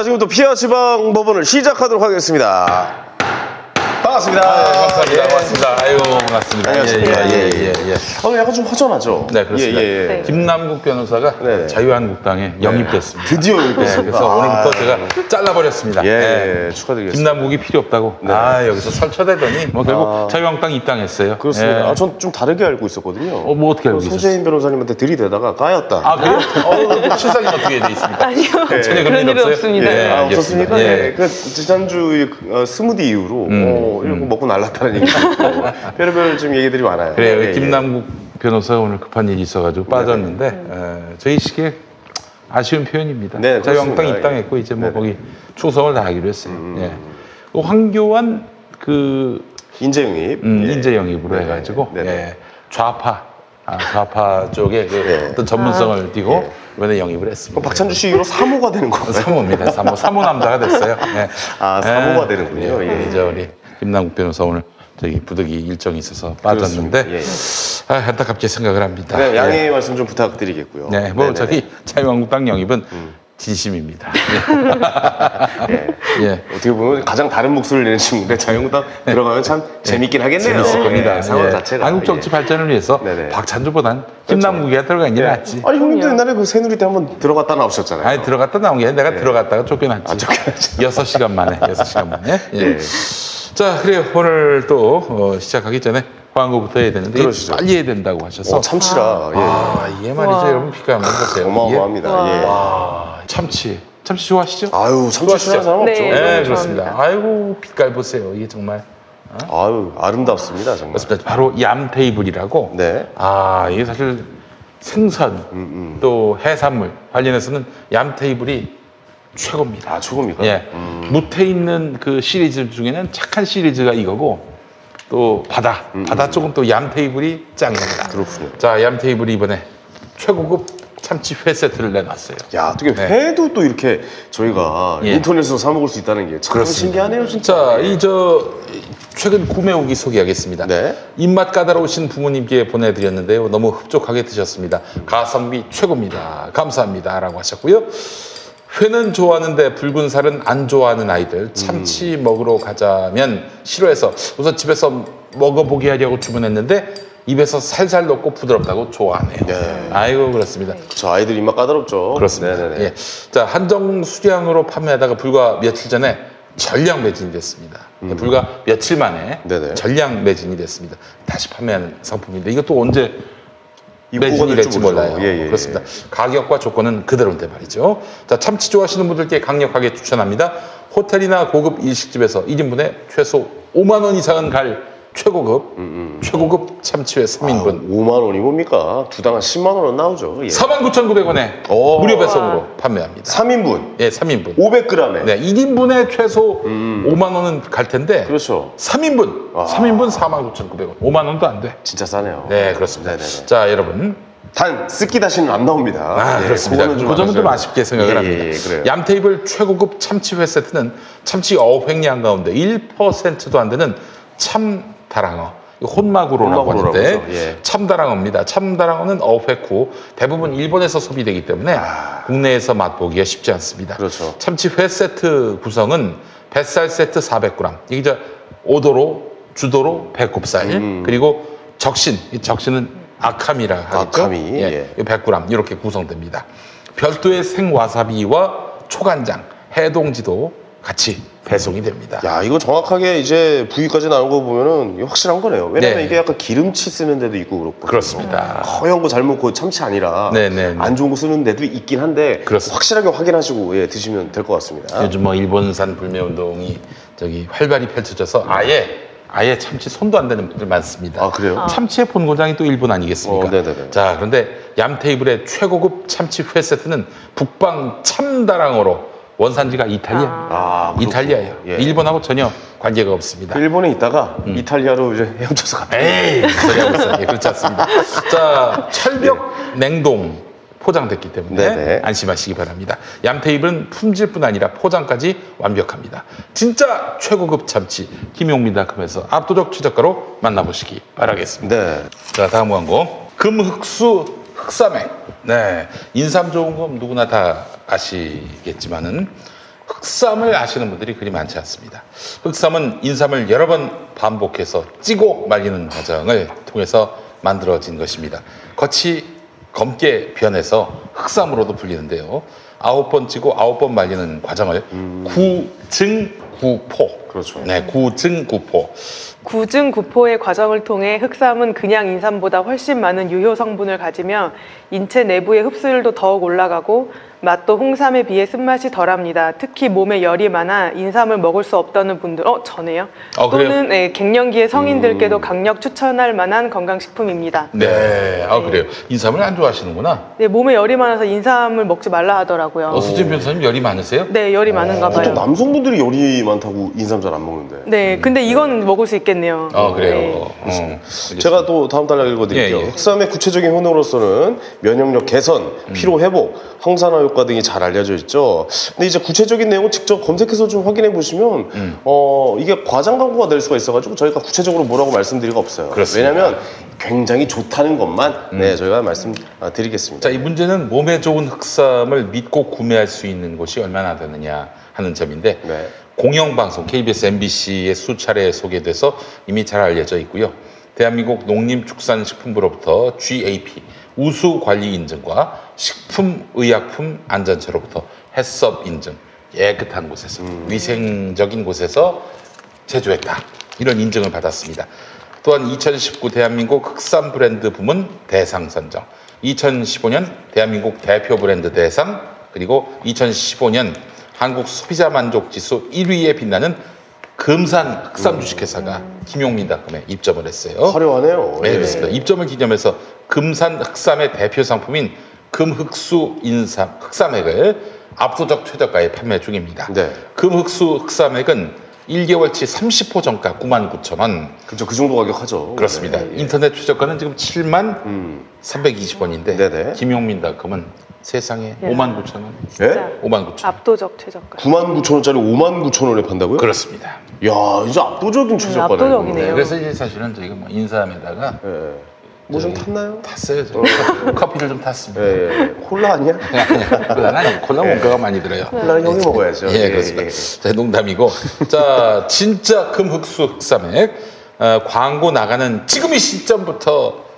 자, 지금부터 피아 지방 법원을 시작하도록 하겠습니다. 반갑습니다. 감사합니다. 예. 고맙습니다. 아유, 반갑습니다. 안녕하십니까. 예, 예, 예, 예. 어, 약간 좀 허전하죠? 네, 그렇습니다. 예, 예, 예. 네. 김남국 변호사가 네. 자유한국당에 영입됐습니다. 드디어 네, 영입됐습니다. 그래서 아, 오늘부터 제가 잘라버렸습니다. 예, 네. 예, 축하드리겠습니다. 김남국이 필요 없다고. 네. 아, 여기서 설쳐대더니 뭐 결국 아. 자유한국당 입당했어요. 그렇습니다. 예. 아, 전 좀 다르게 알고 있었거든요. 어, 뭐 어떻게 알고 소재인 계셨어요? 변호사님한테 들이대다가 까였다. 아, 그래요? 어, 실상이 어떻게 돼 있습니까? 아니요. 전혀 그런 일 없어요? 없습니다. 예, 아. 없었습니까? 예. 네. 그 지난주 어, 스무디 이후로 어, 이거 먹고 날랐다는 얘기 있고 별의별 좀 얘기들이 많아요. 그래요. 예, 예. 김남국 변호사가 오늘 급한 일이 있어가지고 빠졌는데 에, 저희 시기에 아쉬운 표현입니다. 네, 자유한국당. 입당했고 이제 뭐 네네. 거기 충성을 다하기로 했어요. 음. 예. 그 황교안 그 인재 영입. 음, 예. 인재 영입으로 네네. 해가지고 네네. 예, 좌파 아, 좌파 쪽에 그 네. 어떤 전문성을 띠고 이번에 영입을 했습니다. 박찬주 씨 이후로 사모가 되는 건가요? 사모입니다. 사모 사모 남자가 됐어요. 예. 아, 사모가 되는군요. 예. 이제 우리 김남국 변호사 오늘 저기 부득이 일정이 있어서 빠졌는데 그렇습니다. 예, 아, 안타깝게 생각을 합니다. 네, 예. 양해 말씀 좀 부탁드리겠고요. 네, 뭐 네네. 음. 저기 자유한국당 영입은 진심입니다. 예. 예. 어떻게 보면 가장 다른 목소리를 내는 친구인데 자유한국당 들어가면 참 재밌긴 하겠네요. 예. 재밌을 겁니다. 예, 상황 예. 자체가. 한국 정치 예. 발전을 위해서 네네. 박찬주보단 김남국이가 들어간 게 낫지. 아니 형님도 옛날에 그 새누리 때 한번 들어갔다 나오셨잖아요. 아니 들어갔다 나온 게 아니라 내가 들어갔다가 쫓겨났지. 아, 쫓겨났죠. 여섯 시간 만에, 여섯 시간 만에. 예. 예. 자, 그래요. 오늘 또 어, 시작하기 전에 광고부터 해야 되는데 그러시죠. 빨리 해야 된다고 하셔서. 어, 참치라. 예. 아, 이게 말이죠. 여러분 피가 한번 보세요. 어마어마합니다. 예. 아, 참치. 참치 좋아하시죠? 아유, 참치 좋아하시죠? 싫어하는 사람 없죠. 네. 네, 그렇습니다. 아이고, 빛깔 보세요. 이게 정말. 아유, 아름답습니다, 정말. 그렇습니다. 바로 얌 테이블이라고. 네. 아, 이게 사실 생선 또 해산물 관련해서는 얌 테이블이 최고입니다. 아, 최고입니까? 예. 무태 있는 그 시리즈 중에는 착한 시리즈가 이거고 또 바다, 바다 쪽은 또 얌 테이블이 짱입니다. 음, 그렇군요. 자, 얌 테이블이 이번에 최고급 참치 회 세트를 내놨어요. 야, 어떻게 네. 회도 또 이렇게 저희가 예. 인터넷에서 사 먹을 수 있다는 게 참 신기하네요, 진짜. 자, 이 저 최근 구매 후기 소개하겠습니다. 네. 입맛 까다로우신 부모님께 보내드렸는데요. 너무 흡족하게 드셨습니다. 가성비 최고입니다. 감사합니다라고 하셨고요. 회는 좋아하는데 붉은 살은 안 좋아하는 아이들 참치 음. 먹으러 가자면 싫어해서 우선 집에서 먹어보게 하려고 주문했는데 입에서 살살 녹고 부드럽다고 좋아하네요. 네. 아이고 그렇습니다. 저 아이들 입맛 까다롭죠. 그렇습니다. 네네네. 예. 자, 한정 수량으로 판매하다가 불과 며칠 전에 전량 매진이 됐습니다. 예, 불과 며칠 만에 음. 네네. 전량 매진이 됐습니다. 다시 판매하는 상품인데 이것도 언제 매진이 될지. 몰라요. 예, 예, 예. 그렇습니다. 가격과 조건은 그대로인데 말이죠. 자, 참치 좋아하시는 분들께 강력하게 추천합니다. 호텔이나 고급 일식집에서 1인분에 최소 5만 원 이상은 갈 최고급 최고급 참치회 3인분 5만 원이 뭡니까? 두당 한 10만 원은 나오죠. 예. 49,900원에 오. 무료 배송으로 판매합니다. 3인분, 예, 3인분. 500g에. 네, 1인분에 최소 5만 원은 갈 텐데 그렇죠. 3인분, 아. 3인분 49,900원. 5만 원도 안 돼. 진짜 싸네요. 네, 그렇습니다. 네네네. 자, 여러분. 단, 쓰기 다시는 안 나옵니다. 아, 예, 그렇습니다. 그 점은 좀. 아쉽게 생각을 예, 합니다. 예, 예. 얌테이블 최고급 참치회 세트는 참치 어획량 가운데 1%도 안 되는 참 다랑어. 혼마구로라고 하는데. 예. 참다랑어입니다. 참다랑어는 어획 후 대부분 일본에서 소비되기 때문에 국내에서 맛보기가 쉽지 않습니다. 아. 그렇죠. 참치 회 세트 구성은 뱃살 세트 400g. 이게 저 오도로, 주도로, 배꼽살 그리고 적신. 이 적신은 아카미라 하죠. 음. 아카미, 예, 예. 100g 이렇게 구성됩니다. 별도의 생와사비와 초간장, 해동지도 같이 배송이 됩니다. 야, 이거 정확하게 이제 부위까지 나온 거 보면은 이거 확실한 거네요. 왜냐면 네. 이게 약간 기름치 쓰는 데도 있고 그렇고. 그렇습니다. 허연 거 잘 먹고 참치 아니라 네, 네, 네. 안 좋은 거 쓰는 데도 있긴 한데 그렇습니다. 확실하게 확인하시고 예, 드시면 될 것 같습니다. 요즘 뭐 일본산 불매 운동이 저기 활발히 펼쳐져서 아예 아예 참치 손도 안 대는 분들 많습니다. 아, 그래요? 참치의 본고장이 또 일본 아니겠습니까? 어, 네네네. 자, 그런데 얌 테이블의 최고급 참치 회 세트는 북방 참다랑어로 원산지가 이탈리아. 아, 그렇군요. 이탈리아예요. 예. 일본하고 전혀 관계가 없습니다. 일본에 있다가 음. 이탈리아로 이제 헤엄쳐서 갔다. 에이, 그 소리 하고 있어요. 예, 그렇지 않습니다. 자, 철벽 냉동 포장됐기 때문에 네네. 안심하시기 바랍니다. 얌테이블은 품질뿐 아니라 포장까지 완벽합니다. 진짜 최고급 참치 김용민닷컴에서 압도적 최저가로 만나보시기 바라겠습니다. 네. 자, 다음 광고. 금흑수 흑삼액. 네. 인삼 좋은 건 누구나 다 아시겠지만은 흑삼을 아시는 분들이 그리 많지 않습니다. 흑삼은 인삼을 여러 번 반복해서 찌고 말리는 과정을 통해서 만들어진 것입니다. 겉이 검게 변해서 흑삼으로도 불리는데요. 아홉 번 찌고 아홉 번 말리는 과정을 구증구포. 그렇죠. 네, 구증구포. 구증 구포의 과정을 통해 흑삼은 그냥 인삼보다 훨씬 많은 유효 성분을 가지며 인체 내부의 흡수율도 더욱 올라가고 맛도 홍삼에 비해 쓴맛이 덜합니다. 특히 몸에 열이 많아 인삼을 먹을 수 없다는 분들, 어 전에요. 어, 그래요? 또는 네, 갱년기의 성인들께도 강력 추천할 만한 건강식품입니다. 네. 아, 그래요. 인삼을 안 좋아하시는구나. 네, 몸에 열이 많아서 인삼을 먹지 말라 하더라고요. 어, 수진 변호사님 열이 많으세요? 네, 열이 많은가 보통 봐요. 남성분들이 열이 많다고 인삼 잘 안 먹는데. 네, 근데 이건 먹을 수 있겠네요. 아, 그래요. 네. 어. 제가 또 다음 달에 읽어드릴게요. 예, 예. 흑삼의 구체적인 효능으로서는 면역력 개선, 음. 피로 회복, 항산화 효과 등이 잘 알려져 있죠. 근데 이제 구체적인 내용을 직접 검색해서 좀 확인해 보시면 음. 어 이게 과장 광고가 될 수가 있어가지고 저희가 구체적으로 뭐라고 말씀드리기가 없어요. 그렇습니다. 음. 왜냐하면 굉장히 좋다는 것만 네 저희가 말씀드리겠습니다. 자, 이 문제는 몸에 좋은 흑삼을 믿고 구매할 수 있는 곳이 얼마나 되느냐 하는 점인데 네. 공영방송 KBS, MBC에 수차례 소개돼서 이미 잘 알려져 있고요. 대한민국 농림축산식품부로부터 GAP 우수 관리 인증과 식품의약품 안전처로부터 해썹 인증 깨끗한 곳에서 위생적인 곳에서 제조했다 이런 인증을 받았습니다. 또한 2019 대한민국 흑삼 브랜드 부문 대상 선정, 2015년 대한민국 대표 브랜드 대상, 그리고 2015년 한국 소비자 만족 지수 1위에 빛나는 금산 흑삼 주식회사가 김용민닷컴에 입점을 했어요. 화려하네요. 네, 예. 그렇습니다. 입점을 기념해서 금산 흑삼의 대표 상품인 금흑수 인삼 흑삼액을 압도적 최저가에 판매 중입니다. 네. 금흑수 흑삼액은 1개월치 30호 정가 99,000원. 그렇죠. 그 정도 가격 하죠. 그렇습니다. 네, 예. 인터넷 최저가는 지금 7만 음. 320원인데 네네. 김용민닷컴은 세상에 야. 5만 9천 원. 예? 5만 9천 원. 압도적 최저가. 9만 9천 원짜리 5만 9천 원에 판다고요? 그렇습니다. 야, 이제 압도적인 최저가네요. 압도적이네요. 그래서 이제 사실은 저희가 뭐 인삼에다가 예. 뭐좀 저희- 탔나요? 탔어요. 저. 커피를 좀 탔습니다. 예, 예. 콜라 아니야? 콜라는 아니고 콜라 원가가 많이 들어요. 콜라는 형이 먹어야죠. 예, 그렇습니다. 자, 농담이고. 자, 진짜 금흑수 흑삼액. 어, 광고 나가는 지금 이 시점부터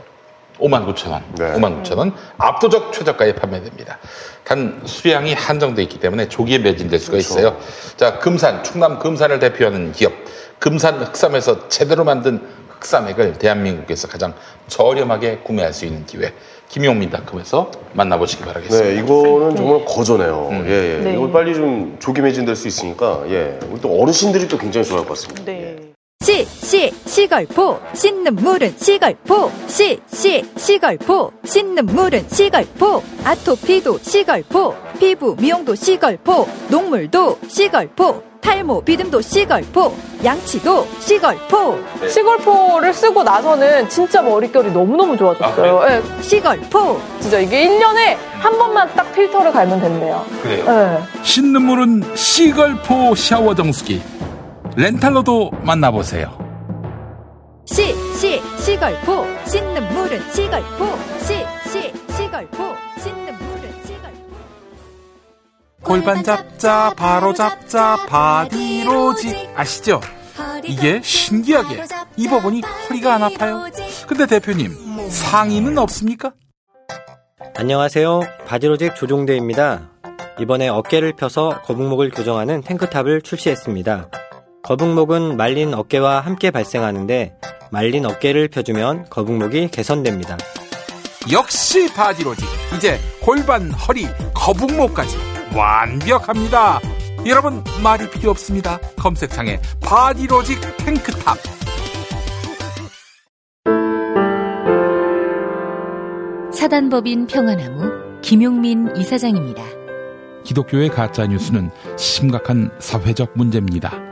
5만 9천 원. 네. 5만 9천 원. 압도적 최저가에 판매됩니다. 단 수량이 한정돼 있기 때문에 조기에 매진될 수가 그렇죠. 있어요. 자, 금산, 충남 금산을 대표하는 기업. 금산 흑삼에서 제대로 만든 흑삼액을 대한민국에서 가장 저렴하게 구매할 수 있는 기회. 김용민닷컴에서 만나보시기 바라겠습니다. 네, 이거는 정말 거저네요. 음. 예, 예. 네. 이걸 빨리 좀 조기 매진될 수 있으니까, 예. 우리 또 어르신들이 또 굉장히 좋아할 것 같습니다. 네. 시, 시, 시걸포, 씻는 물은 시걸포, 시, 시, 시걸포, 씻는 물은 시걸포, 아토피도 시걸포, 피부 미용도 시걸포, 녹물도 시걸포, 탈모 비듬도 시걸포, 양치도 시걸포, 시걸포를 쓰고 나서는 진짜 머릿결이 너무너무 좋아졌어요. 아, 예, 시걸포. 진짜 이게 1년에 한 번만 딱 필터를 갈면 된대요. 그래요. 예. 씻는 물은 시걸포 샤워 정수기 렌탈로도 만나보세요. 시, 시, 시걸포, 씻는 물은 시걸포, 시, 시, 시걸포, 씻는 물은 시걸포. 골반 잡자 바로 잡자 바디로직 아시죠? 이게 신기하게 입어보니 허리가 안 아파요. 근데 대표님 상의는 없습니까? 안녕하세요. 바디로직 조종대입니다. 이번에 어깨를 펴서 거북목을 교정하는 탱크탑을 출시했습니다. 거북목은 말린 어깨와 함께 발생하는데 말린 어깨를 펴주면 거북목이 개선됩니다. 역시 바디로직 이제 골반 허리 거북목까지 완벽합니다. 여러분 말이 필요 없습니다. 검색창에 바디로직 탱크탑 사단법인 평화나무 김용민 이사장입니다. 기독교의 가짜 뉴스는 심각한 사회적 문제입니다.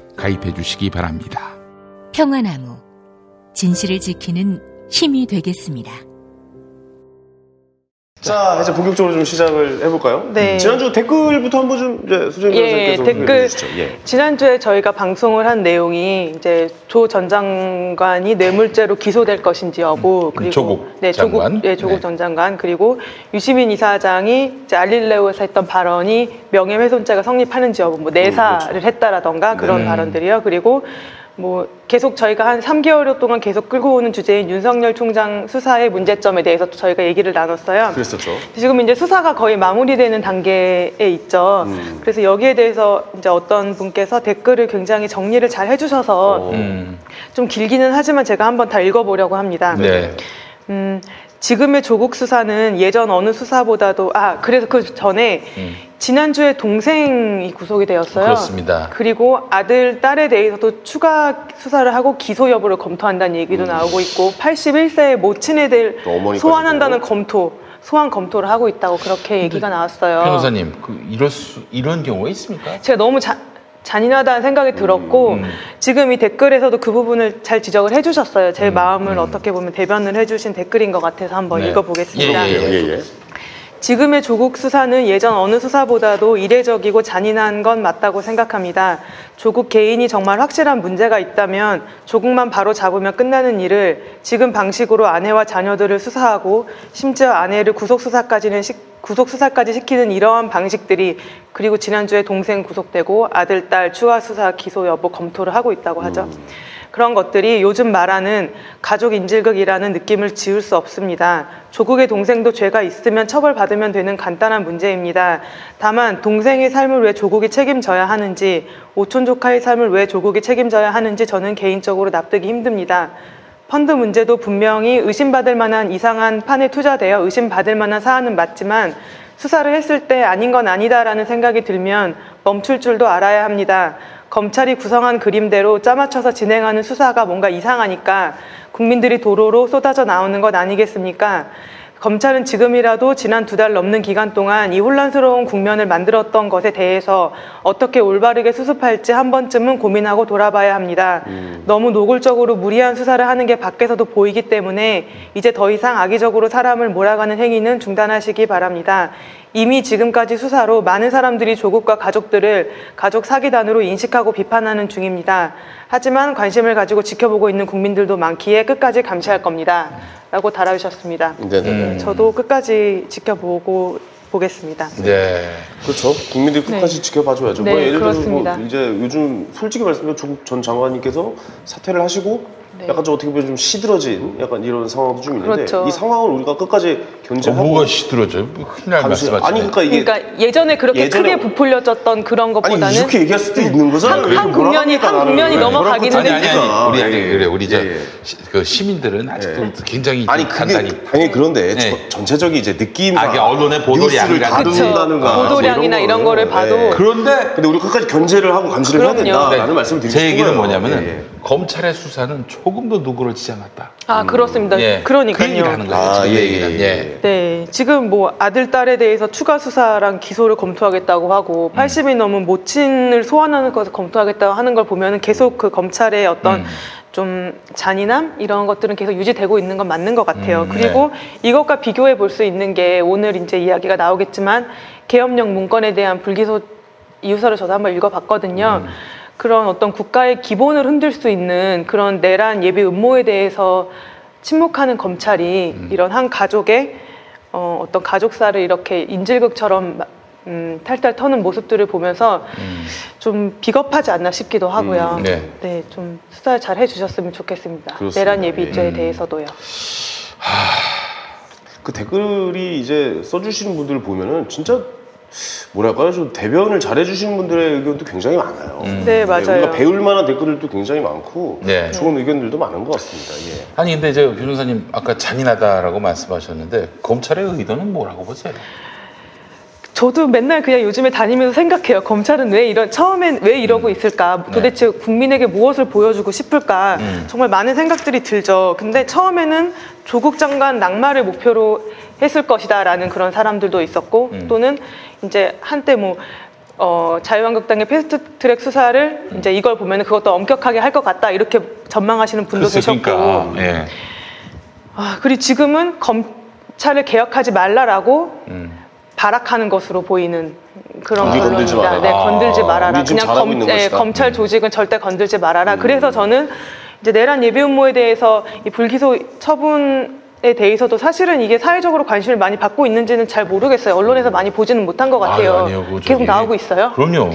가입해 주시기 바랍니다. 평화나무 진실을 지키는 힘이 되겠습니다. 자, 이제 본격적으로 좀 시작을 해볼까요? 네. 지난주 댓글부터 한번 좀 이제 수정 예, 댓글 주시죠. 예. 지난주에 저희가 방송을 한 내용이 이제 조 전 장관이 뇌물죄로 기소될 것인지 여부 그리고 음, 조국 네, 조국 장관. 네, 조국 네. 전 장관 그리고 유시민 이사장이 이제 알릴레오에서 했던 발언이 명예훼손죄가 성립하는지 여부 뭐 내사를 했다라던가 그런 네. 발언들이요. 그리고 뭐 계속 저희가 한 3개월 동안 계속 끌고 오는 주제인 윤석열 총장 수사의 문제점에 대해서 또 저희가 얘기를 나눴어요. 그랬었죠. 지금 이제 수사가 거의 마무리되는 단계에 있죠. 음. 그래서 여기에 대해서 이제 어떤 분께서 댓글을 굉장히 정리를 잘 해주셔서 음, 좀 길기는 하지만 제가 한번 다 읽어보려고 합니다. 네. 음, 지금의 조국 수사는 예전 어느 수사보다도 아 그래서 그 전에 음. 지난주에 동생이 구속이 되었어요. 그렇습니다. 그리고 아들, 딸에 대해서도 추가 수사를 하고 기소 여부를 검토한다는 얘기도 나오고 있고 81세의 모친에 대해. 소환한다는 검토, 소환 검토를 하고 있다고 그렇게 얘기가 나왔어요. 변호사님, 그 이럴 수, 이런 경우가 있습니까? 제가 너무 자, 잔인하다는 생각이 들었고 음. 지금 이 댓글에서도 그 부분을 잘 지적을 해주셨어요. 제 음, 마음을 음. 어떻게 보면 대변을 해주신 댓글인 것 같아서 한번 네. 읽어보겠습니다. 예, 예, 예. 지금의 조국 수사는 예전 어느 수사보다도 이례적이고 잔인한 건 맞다고 생각합니다. 조국 개인이 정말 확실한 문제가 있다면 조국만 바로 잡으면 끝나는 일을 지금 방식으로 아내와 자녀들을 수사하고 심지어 아내를 구속 수사까지는 시, 구속 수사까지 시키는 이러한 방식들이 그리고 지난주에 동생 구속되고 아들 딸 추가 수사 기소 여부 검토를 하고 있다고 하죠. 그런 것들이 요즘 말하는 가족 인질극이라는 느낌을 지울 수 없습니다. 조국의 동생도 죄가 있으면 처벌받으면 되는 간단한 문제입니다. 다만 동생의 삶을 왜 조국이 책임져야 하는지, 오촌 조카의 삶을 왜 조국이 책임져야 하는지 저는 개인적으로 납득이 힘듭니다. 펀드 문제도 분명히 의심받을 만한 이상한 판에 투자되어 의심받을 만한 사안은 맞지만 수사를 했을 때 아닌 건 아니다라는 생각이 들면 멈출 줄도 알아야 합니다. 검찰이 구성한 그림대로 짜맞춰서 진행하는 수사가 뭔가 이상하니까 국민들이 도로로 쏟아져 나오는 것 아니겠습니까? 검찰은 지금이라도 지난 두 달 넘는 기간 동안 이 혼란스러운 국면을 만들었던 것에 대해서 어떻게 올바르게 수습할지 한 번쯤은 고민하고 돌아봐야 합니다. 너무 노골적으로 무리한 수사를 하는 게 밖에서도 보이기 때문에 이제 더 이상 악의적으로 사람을 몰아가는 행위는 중단하시기 바랍니다. 이미 지금까지 수사로 많은 사람들이 조국과 가족들을 가족 사기단으로 인식하고 비판하는 중입니다. 하지만 관심을 가지고 지켜보고 있는 국민들도 많기에 끝까지 감시할 겁니다. 라고 달아주셨습니다. 네, 네. 음. 저도 끝까지 지켜보고 보겠습니다. 네. 그렇죠. 국민들이 끝까지 지켜봐줘야죠. 네, 뭐 예를 들어서 그렇습니다. 뭐 이제 요즘 솔직히 말씀드리면 조국 전 장관님께서 사퇴를 하시고 네. 약간 좀 어떻게 보면 좀 시들어진 약간 이런 상황도 좀 있는데 그렇죠. 이 상황을 우리가 끝까지 어, 견제하고 뭐가 시들어져? 뭐 큰일 날 감시- 말씀하시네. 아니 그러니까 이게 그러니까 예전에 그렇게 예전에- 크게 부풀려졌던 그런 아니 것보다는 이렇게 얘기할 수도 있는 거잖아요. 한- 이렇게 한 뭐라 국면이- 합니까, 한. 국면이 왜 넘어가기는 아니 아니 아니. 우리 아니. 그래 우리 저 예, 예. 시- 그 시민들은 아직도 예. 굉장히 아니 좀 그게 간단히 당연히 그런데 네. 저- 전체적인 이제 느낌 아, 이게 언론의 보도량이라든가. 뉴스를 다룬다는가 뭐 보도량이나 이런 거를 봐도 예. 그런데 근데 우리 끝까지 견제를 하고 감시를 해야 그럼요. 된다라는 네, 말씀을 드리고 제 얘기는. 뭐냐면은 예, 예. 검찰의 수사는 조금도 누그러지지 않았다. 아 그렇습니다. 예. 그러니까요. 그 얘기를 하는 거예요. 아, 지금 예. 예, 예. 네, 지금 뭐 아들, 딸에 대해서 추가 수사랑 기소를 검토하겠다고 하고 80이 넘은 모친을 소환하는 것을 검토하겠다고 하는 걸 보면은 계속 그 검찰의 어떤 음. 좀 잔인함 이런 것들은 계속 유지되고 있는 건 맞는 것 같아요. 음, 그리고 이것과 비교해 볼 수 있는 게 오늘 이제 이야기가 나오겠지만 계엄령 문건에 대한 불기소 이유서를 저도 한번 읽어봤거든요. 그런 어떤 국가의 기본을 흔들 수 있는 그런 내란 예비 음모에 대해서 침묵하는 검찰이 이런 한 가족의 어, 어떤 가족사를 이렇게 인질극처럼 마- 음, 탈탈 터는 모습들을 보면서 좀 비겁하지 않나 싶기도 하고요. 음, 네. 네, 좀 수사를 잘 해주셨으면 좋겠습니다. 그렇습니다. 내란 예비죄에 음. 대해서도요. 그 댓글이 이제 써주시는 분들을 보면은 진짜 뭐랄까요, 좀 대변을 잘해주시는 분들의 의견도 굉장히 많아요. 네, 맞아요. 우리가 배울 만한 댓글들도 굉장히 많고 네. 좋은 의견들도 많은 것 같습니다. 예. 아니 근데 저 변호사님 아까 잔인하다라고 말씀하셨는데 검찰의 의도는 뭐라고 보세요? 저도 맨날 그냥 요즘에 다니면서 생각해요. 검찰은 왜 이런 처음엔 왜 이러고 있을까? 도대체 국민에게 무엇을 보여주고 싶을까? 음. 정말 많은 생각들이 들죠. 근데 처음에는 조국 장관 낙마를 목표로 했을 것이다라는 그런 사람들도 있었고 음. 또는 이제 한때 뭐 어, 자유한국당의 패스트트랙 수사를 이제 이걸 보면 그것도 엄격하게 할 것 같다 이렇게 전망하시는 분도 계셨고 그러니까, 예. 아, 그리고 지금은 검찰을 개혁하지 말라라고 음. 발악하는 것으로 보이는 그런 우리 건들지 결론입니다. 말아라. 네, 건들지 아, 말아라. 지금 그냥 검, 예. 검찰 조직은 절대 건들지 말아라. 음. 그래서 저는 이제 내란 예비 음모에 대해서 이 불기소 처분 에 대해서도 사실은 이게 사회적으로 관심을 많이 받고 있는지는 잘 모르겠어요. 언론에서 많이 보지는 못한 것 같아요. 아유, 아니요, 계속 나오고 있어요. 그럼요.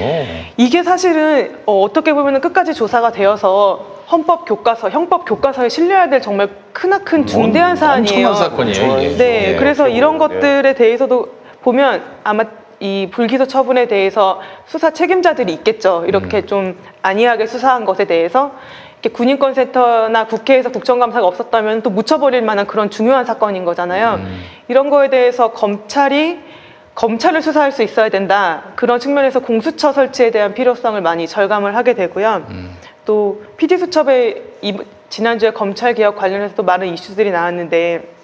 이게 사실은 어, 떻게 보면 끝까지 조사가 되어서 헌법 교과서, 형법 교과서에 실려야 될 정말 크나큰 중대한 사안이에요. 엄청난 사건이에요. 이게. 네, 예. 그래서 이런 예. 것들에 대해서도 보면 아마 이 불기소 처분에 대해서 수사 책임자들이 있겠죠. 이렇게 음. 좀 안이하게 수사한 것에 대해서 군인권센터나 국회에서 국정감사가 없었다면 또 묻혀버릴 만한 그런 중요한 사건인 거잖아요. 음. 이런 거에 대해서 검찰이 검찰을 수사할 수 있어야 된다. 그런 측면에서 공수처 설치에 대한 필요성을 많이 절감을 하게 되고요. 음. 또 PD수첩에 이- 지난주에 검찰 개혁 관련해서도 많은 이슈들이 나왔는데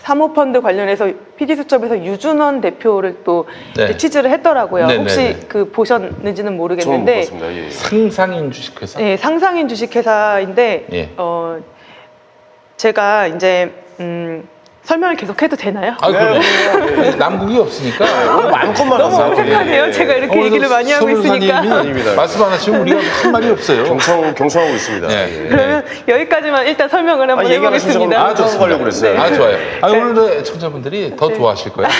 사모펀드 관련해서 PD수첩에서 유준원 대표를 또 네. 이제 취재를 했더라고요. 네, 네, 혹시 네. 그 보셨는지는 모르겠는데 봤습니다. 예. 상상인 주식회사. 네, 상상인 주식회사인데 예. 어, 제가 이제 음, 설명을 계속 해도 되나요? 아, 그래요? 네, 네. 남국이 없으니까. 오늘 마음껏 너무 말하세요. 어색하네요. 예. 제가 이렇게 얘기를 많이 하고 있으니까. 아닙니다. 말씀 안 하시면 우리가 할 말이 없어요. 경청, 경청하고 있습니다. 네. 예. 그러면 여기까지만 일단 설명을 한번 아, 해보겠습니다. 아, 저 가려고 그랬어요. 아, 좋아요. 아, 네. 오늘도 청자분들이 더 좋아하실 거예요.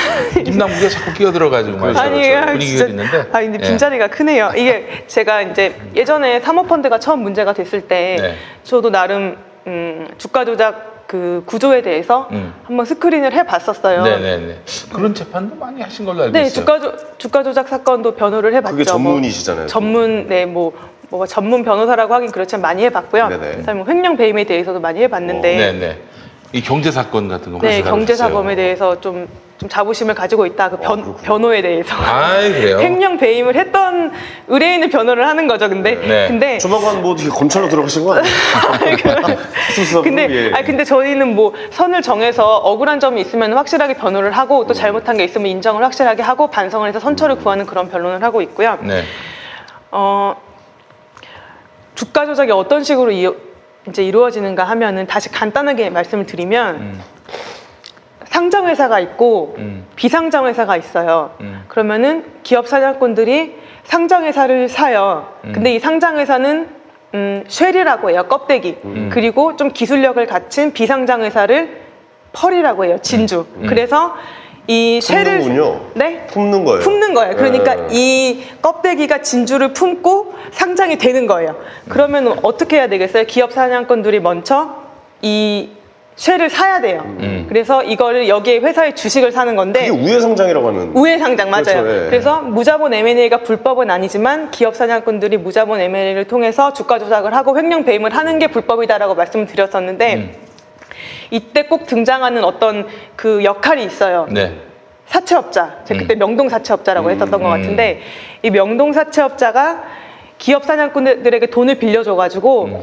김남국이 자꾸 끼어들어가지고 말이죠. 아니, 아, 분위기가 진짜. 있는데. 아, 근데 예. 빈자리가 크네요. 이게 제가 이제 예전에 사모펀드가 처음 문제가 됐을 때 네. 저도 나름 음, 주가 조작 그 구조에 대해서 음. 한번 스크린을 해봤었어요. 네네네. 그런 재판도 많이 하신 걸로 알고 네, 있어요. 주가, 조, 주가 조작 사건도 변호를 해봤죠. 그게 뭐 전문이시잖아요. 전문, 네, 뭐, 뭐 전문 변호사라고 하긴 그렇지만 많이 해봤고요. 네네. 그다음에 뭐 횡령 배임에 대해서도 많이 해봤는데, 네네. 이 경제 사건 같은 거 네, 경제. 사범에 대해서 좀, 좀 자부심을 가지고 있다. 그 변, 그렇군요. 변호에 대해서. 그래요? 횡령 배임을 했던 의뢰인을 변호를 하는 거죠. 근데, 네. 근데 조만간 뭐 어떻게 검찰로 들어가신 거 아니에요? 수사로? 근데 예. 아 근데 저희는 뭐 선을 정해서 억울한 점이 있으면 확실하게 변호를 하고 또 잘못한 게 있으면 인정을 확실하게 하고 반성을 해서 선처를 구하는 그런 변론을 하고 있고요. 네. 어 주가 조작이 어떤 식으로 이, 이제 이루어지는가 하면은 다시 간단하게 말씀을 드리면 상장 회사가 있고 음. 비상장 회사가 있어요. 음. 그러면은 기업 사냥꾼들이 상장 회사를 사요. 음. 근데 이 상장 회사는 음, shell이라고 해요. 껍데기. 음. 그리고 좀 기술력을 갖춘 비상장 회사를 pearl이라고 해요. 진주. 음. 그래서 이 shell을 품는군요. 네? 품는 거예요. 품는 거예요. 그러니까 네. 이 껍데기가 진주를 품고 상장이 되는 거예요. 그러면 어떻게 해야 되겠어요? 기업 사냥꾼들이 먼저 이 쉘을 사야 돼요. 음. 그래서 이거를 여기에 회사의 주식을 사는 건데 이게 우회 상장이라고 하는. 우회 상장 맞아요. 그렇죠, 예. 그래서 무자본 M&A가 불법은 아니지만 기업 사냥꾼들이 무자본 M&A를 통해서 주가 조작을 하고 횡령 배임을 하는 게 불법이다라고 말씀을 드렸었는데 음. 이때 꼭 등장하는 어떤 그 역할이 있어요. 네. 사채업자. 제가 그때 음. 명동 사채업자라고 했었던 것 음. 같은데 이 명동 사채업자가 기업 사냥꾼들에게 돈을 빌려줘가지고 음.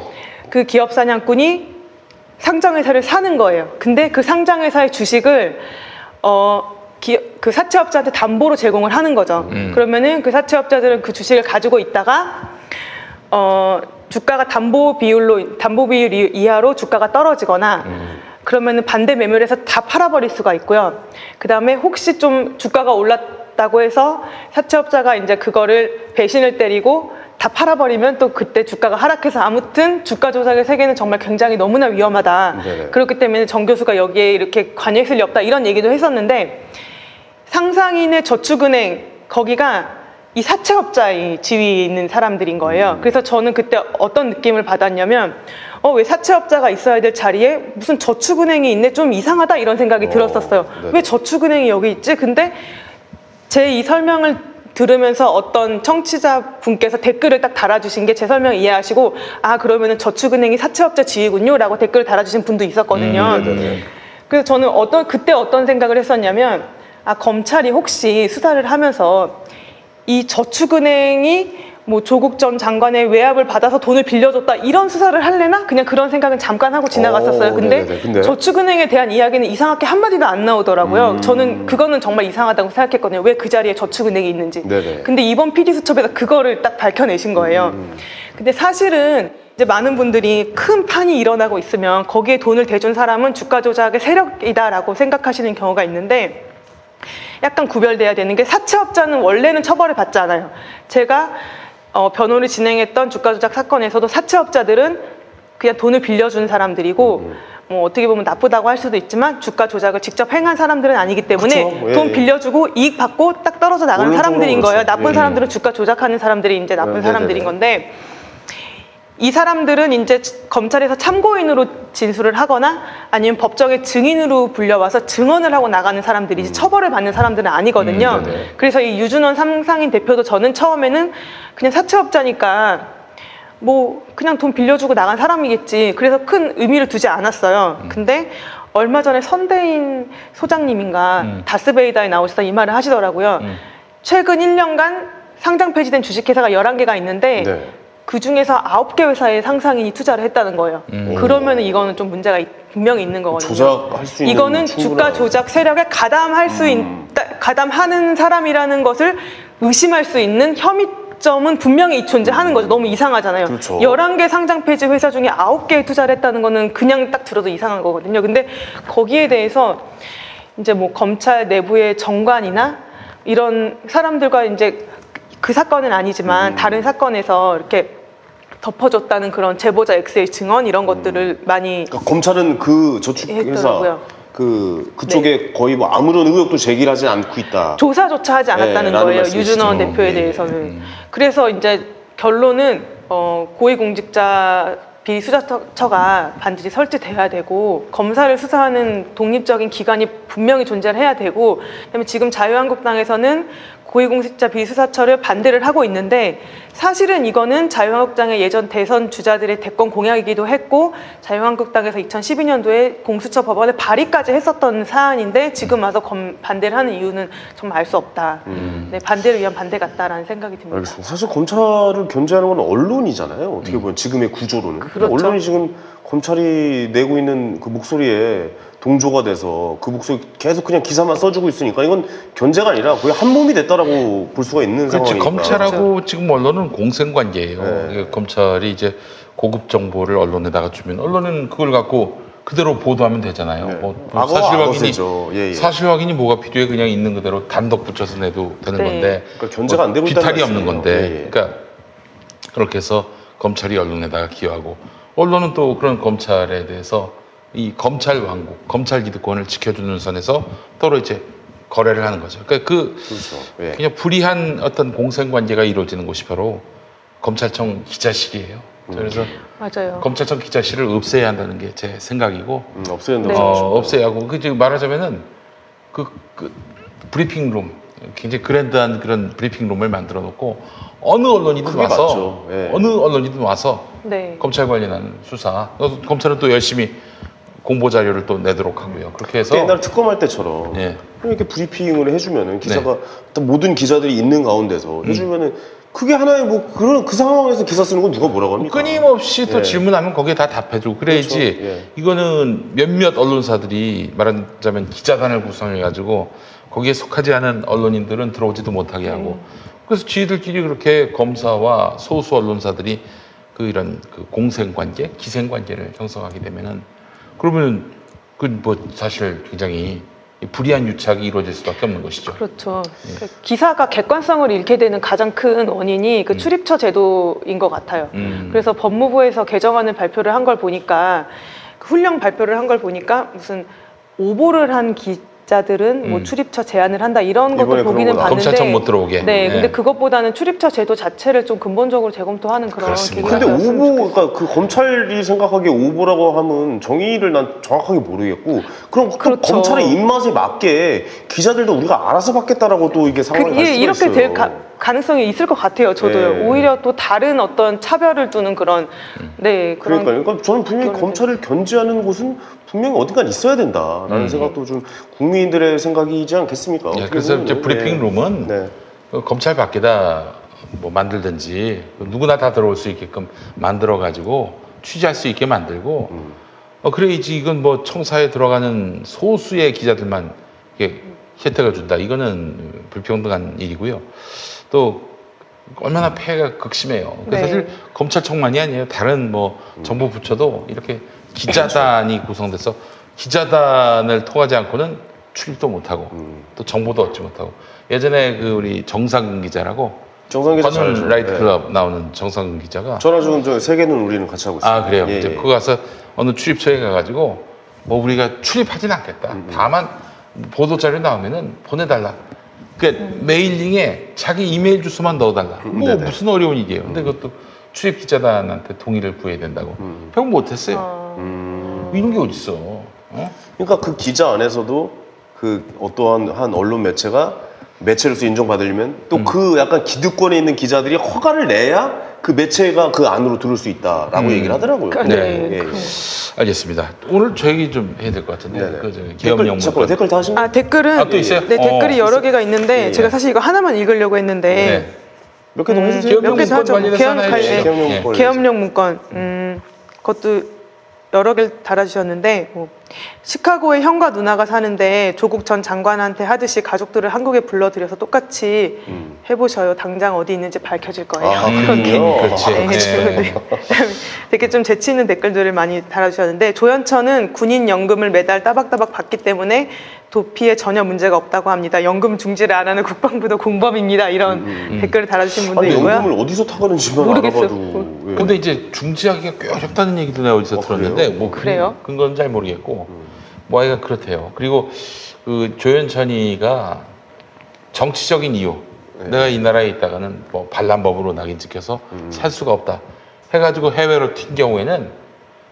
그 기업 사냥꾼이 상장회사를 사는 거예요. 근데 그 상장회사의 주식을 어, 기, 그 사채업자한테 담보로 제공을 하는 거죠. 음. 그러면은 그 사채업자들은 그 주식을 가지고 있다가 어, 주가가 담보 비율로 담보 비율 이- 이하로 주가가 떨어지거나 음. 그러면은 반대 매물에서 다 팔아버릴 수가 있고요. 그 다음에 혹시 좀 주가가 올랐다고 해서 사채업자가 이제 그거를 배신을 때리고 다 팔아버리면 또 그때 주가가 하락해서 아무튼 주가 조작의 세계는 정말 굉장히 너무나 위험하다. 네네. 그렇기 때문에 정 교수가 여기에 이렇게 관여했을 리 없다 이런 얘기도 했었는데 상상인의 저축은행 거기가 이 사채업자의 지위에 있는 사람들인 거예요. 그래서 저는 그때 어떤 느낌을 받았냐면 어 왜 사채업자가 있어야 될 자리에 무슨 저축은행이 있네 좀 이상하다 이런 생각이 어, 들었었어요. 네네. 왜 저축은행이 여기 있지? 근데 제 이 설명을 들으면서 어떤 청취자 분께서 댓글을 딱 달아주신 게 제 설명 이해하시고 아 그러면은 저축은행이 사채업자 지위군요라고 댓글을 달아주신 분도 있었거든요. 음, 네네네. 그래서 저는 어떤 그때 어떤 생각을 했었냐면 아 검찰이 혹시 수사를 하면서 이 저축은행이 뭐 조국 전 장관의 외압을 받아서 돈을 빌려줬다 이런 수사를 할래나 그냥 그런 생각은 잠깐 하고 지나갔었어요. 오, 근데. 근데? 저축은행에 대한 이야기는 이상하게 한 마디도 안 나오더라고요. 음. 저는 그거는 정말 이상하다고 생각했거든요. 왜 그 자리에 저축은행이 있는지. 네네. 근데 이번 PD 수첩에서 그거를 딱 밝혀내신 거예요. 음. 근데 사실은 이제 많은 분들이 큰 판이 일어나고 있으면 거기에 돈을 대준 사람은 주가 조작의 세력이다라고 생각하시는 경우가 있는데 약간 구별돼야 되는 게 사채업자는 원래는 처벌을 받지 않아요. 제가 어, 변호를 진행했던 주가 조작 사건에서도 사채업자들은 그냥 돈을 빌려준 사람들이고 음. 뭐 어떻게 보면 나쁘다고 할 수도 있지만 주가 조작을 직접 행한 사람들은 아니기 때문에 그쵸. 예, 돈 예. 빌려주고 이익 받고 딱 떨어져 나가는 사람들인 거예요. 나쁜 예. 사람들은 주가 조작하는 사람들이 이제 나쁜 네, 사람들인 네네네. 건데 이 사람들은 이제 검찰에서 참고인으로 진술을 하거나 아니면 법정의 증인으로 불려와서 증언을 하고 나가는 사람들이지 처벌을 받는 사람들은 아니거든요. 음. 그래서 이 유준원 삼상인 대표도 저는 처음에는 그냥 사채업자니까 뭐 그냥 돈 빌려주고 나간 사람이겠지. 그래서 큰 의미를 두지 않았어요. 음. 근데 얼마 전에 선대인 소장님인가 음. 다스베이다에 나오셔서 이 말을 하시더라고요. 음. 최근 1년간 상장 폐지된 주식회사가 11개가 있는데 네. 그 중에서 9개 회사에 상상인이 투자를 했다는 거예요. 음. 그러면 이거는 좀 문제가 있- 분명히 있는 거거든요. 조작할 수 있는 이거는 주가 조작 세력에 가담할 수 있, 음. 가담하는 사람이라는 것을 의심할 수 있는 혐의 점은 분명히 존재하는 거죠. 너무 이상하잖아요. 그렇죠. 11개 상장 폐지 회사 중에 9개에 투자를 했다는 거는 그냥 딱 들어도 이상한 거거든요. 근데 거기에 대해서 이제 뭐 검찰 내부의 정관이나 이런 사람들과 이제 그 사건은 아니지만 음. 다른 사건에서 이렇게 덮어줬다는 그런 제보자 X의 증언 이런 것들을 많이 그러니까 검찰은 그 저축회사 했더라고요. 그 그쪽에 거의 뭐 아무런 의혹도 제기하지 않고 있다. 조사조차 하지 않았다는 네, 라는 거예요. 말씀이시죠. 유준원 대표에 예, 예. 대해서는. 그래서 이제 결론은 어, 고위공직자 비수사처가 반드시 설치돼야 되고 검사를 수사하는 독립적인 기관이 분명히 존재를 해야 되고 그다음에 지금 자유한국당에서는 고위공직자 비수사처를 반대를 하고 있는데 사실은 이거는 자유한국당의 예전 대선 주자들의 대권 공약이기도 했고 자유한국당에서 2012년도에 공수처 법안에 발의까지 했었던 사안인데 지금 와서 검- 반대를 하는 이유는 정말 알 수 없다. 네, 반대를 위한 반대 같다라는 생각이 듭니다. 알겠습니다. 사실 검찰을 견제하는 건 언론이잖아요. 어떻게 보면 지금의 구조로는 그렇죠. 언론이 지금 검찰이 내고 있는 그 목소리에 동조가 돼서 그 목소리 계속 그냥 기사만 써주고 있으니까 이건 견제가 아니라 거의 한 몸이 됐다라고 볼 수가 있는 그렇지 상황이니까. 검찰하고 지금 언론은 공생 관계예요. 네. 이게 검찰이 이제 고급 정보를 언론에다가 주면 언론은 그걸 갖고 그대로 보도하면 되잖아요. 네. 뭐 악어가 사실 확인이. 예, 예. 사실 확인이 뭐가 필요해 그냥 있는 그대로 단독 붙여서 내도 되는 네. 건데 그러니까 견제가 안 되고 비탈이 없는 말씀이에요. 건데 예, 예. 그러니까 그렇게 해서 검찰이 언론에다가 기여하고 언론은 또 그런 검찰에 대해서 이 검찰 왕국, 검찰 기득권을 지켜주는 선에서 서로 이제 거래를 하는 거죠. 그러니까 그 그렇죠. 예. 그냥 불이한 어떤 공생 관계가 이루어지는 곳이 바로 검찰청 기자실이에요. 음. 그래서 맞아요. 검찰청 기자실을 없애야 한다는 게 제 생각이고 음, 없애야 네. 된다고 어. 없애야 하고 그 지금 말하자면은 그, 그 브리핑 룸 굉장히 그랜드한 그런 브리핑 룸을 만들어 놓고 어느 언론이든 와서. 예. 어느 언론이든 와서 네. 검찰 관련한 수사 어, 검찰은 또 열심히 공보 자료를 또 내도록 하고요. 그렇게 해서 옛날 특검할 때처럼 예. 이렇게 브리핑을 해주면은 기자가 네. 모든 기자들이 있는 가운데서 음. 해주면은 그게 하나의 뭐 그런 그 상황에서 기사 쓰는 건 누가 뭐라고 합니까? 끊임없이 또 예. 질문하면 거기에 다 답해주고 그래야지 그렇죠. 예. 이거는 몇몇 언론사들이 말하자면 기자단을 구성해 가지고 거기에 속하지 않은 언론인들은 들어오지도 못하게 하고 그래서 지들끼리 그렇게 검사와 소수 언론사들이 그 이런 그 공생 관계, 기생 관계를 형성하게 되면은 그러면 그 뭐 사실 굉장히 불이한 유착이 이루어질 수밖에 없는 것이죠. 그렇죠. 그 기사가 객관성을 잃게 되는 가장 큰 원인이 그 출입처 제도인 것 같아요. 음. 그래서 법무부에서 개정안을 발표를 한 걸 보니까 그 훈령 발표를 한 걸 보니까 무슨 오보를 한 기, 자들은 뭐 음. 출입처 제한을 한다 이런 것도 보기는 거 봤는데 검찰청 못 들어오게. 네, 네. 근데 그것보다는 출입처 제도 자체를 좀 근본적으로 재검토하는 그런 그렇습니다. 계기가 근데 오보. 그러니까 그 검찰이 생각하기에 오보라고 하면 정의를 난 정확하게 모르겠고 그럼 꼭 그렇죠. 검찰의 입맛에 맞게 기자들도 우리가 알아서 받겠다라고 또 이게 그, 상황이 갈 예, 이렇게 있어요. 될 가, 가능성이 있을 것 같아요. 저도요. 네. 오히려 또 다른 어떤 차별을 두는 그런 네 그런 그러니까요. 그러니까 저는 분명히 검찰을 견제하는 곳은 분명히 어딘가 있어야 된다라는 음. 생각도 좀 국민들의 생각이지 않겠습니까? 예, 그래서 이제 보면은. 브리핑 룸은 네. 그 검찰 밖에다 뭐 만들든지 누구나 다 들어올 수 있게끔 만들어 가지고 취재할 수 있게 만들고 음. 어 그래야지 이건 뭐 청사에 들어가는 소수의 기자들만 이게 혜택을 준다 이거는 불평등한 일이고요 또 얼마나 폐해가 극심해요 그 네. 사실 검찰청만이 아니에요 다른 뭐 정부 부처도 이렇게 기자단이 구성돼서 기자단을 통하지 않고는 출입도 못하고 음. 또 정보도 얻지 못하고 예전에 그 우리 정상근 기자라고 정상 기자. 나이트 네. 클럽 나오는 정상근 기자가 전화 지금 저 세계는 우리는 같이 하고 있어요. 아 그래요 예, 이제 예. 그거 가서 어느 출입처에 가가지고 뭐 우리가 출입하진 않겠다 음, 다만 보도 자료 나오면은 보내달라 그러니까 mailing에 자기 이메일 주소만 넣어달라 음, 뭐 네네. 무슨 어려운 일이에요 근데 그것도 출입 기자단한테 동의를 구해야 된다고 음. 결국 못했어요 어, 음. 이런 게 어딨어 어? 그러니까 그 기자 안에서도 그 어떠한 한 언론 매체가 매체로서 인정받으려면 또 음. 그 약간 기득권에 있는 기자들이 허가를 내야 그 매체가 그 안으로 들을 수 있다라고 음. 얘기를 하더라고요. 그- 네. 네, 예, 그- 예. 알겠습니다 오늘 저 얘기 좀 해야 될 것 같은데 네네. 그 저기 댓글, 잠깐만, 댓글 다 하신 아 거예요? 댓글은 아, 또 있어요? 네 댓글이 어, 여러 개가 있는데 예. 제가 사실 이거 하나만 읽으려고 했는데 네. 몇개더 음, 해주세요. 몇개더 하죠. 관련해서 계엄 하나 해주시죠. 예. 예. 문건. 계엄령 문건 음, 그것도 여러 개를 달아주셨는데 뭐, 시카고에 형과 누나가 사는데 조국 전 장관한테 하듯이 가족들을 한국에 불러들여서 똑같이 음. 해보셔요. 당장 어디 있는지 밝혀질 거예요. 아, 그렇게 그렇군요. 그렇지. 네, 네. 네. 되게 좀 재치 있는 댓글들을 많이 달아주셨는데 조현천은 군인 연금을 매달 따박따박 받기 때문에 도피에 전혀 문제가 없다고 합니다. 연금 중지를 안 하는 국방부도 공범입니다. 이런 댓글을 달아주신 분도 아니 있고요. 연금을 어디서 타가는지만 모르겠어요. 알아봐도 예. 근데 이제 중지하기가 꽤 어렵다는 얘기도 내가 어디서 어, 들었는데 그래요? 뭐 그래요? 그, 건잘 모르겠고 뭐 하여간 그렇대요. 그리고 그 조현천이가 정치적인 이유 네. 내가 이 나라에 있다가는 뭐 반란법으로 낙인 찍혀서 음. 살 수가 없다 해가지고 해외로 튄 경우에는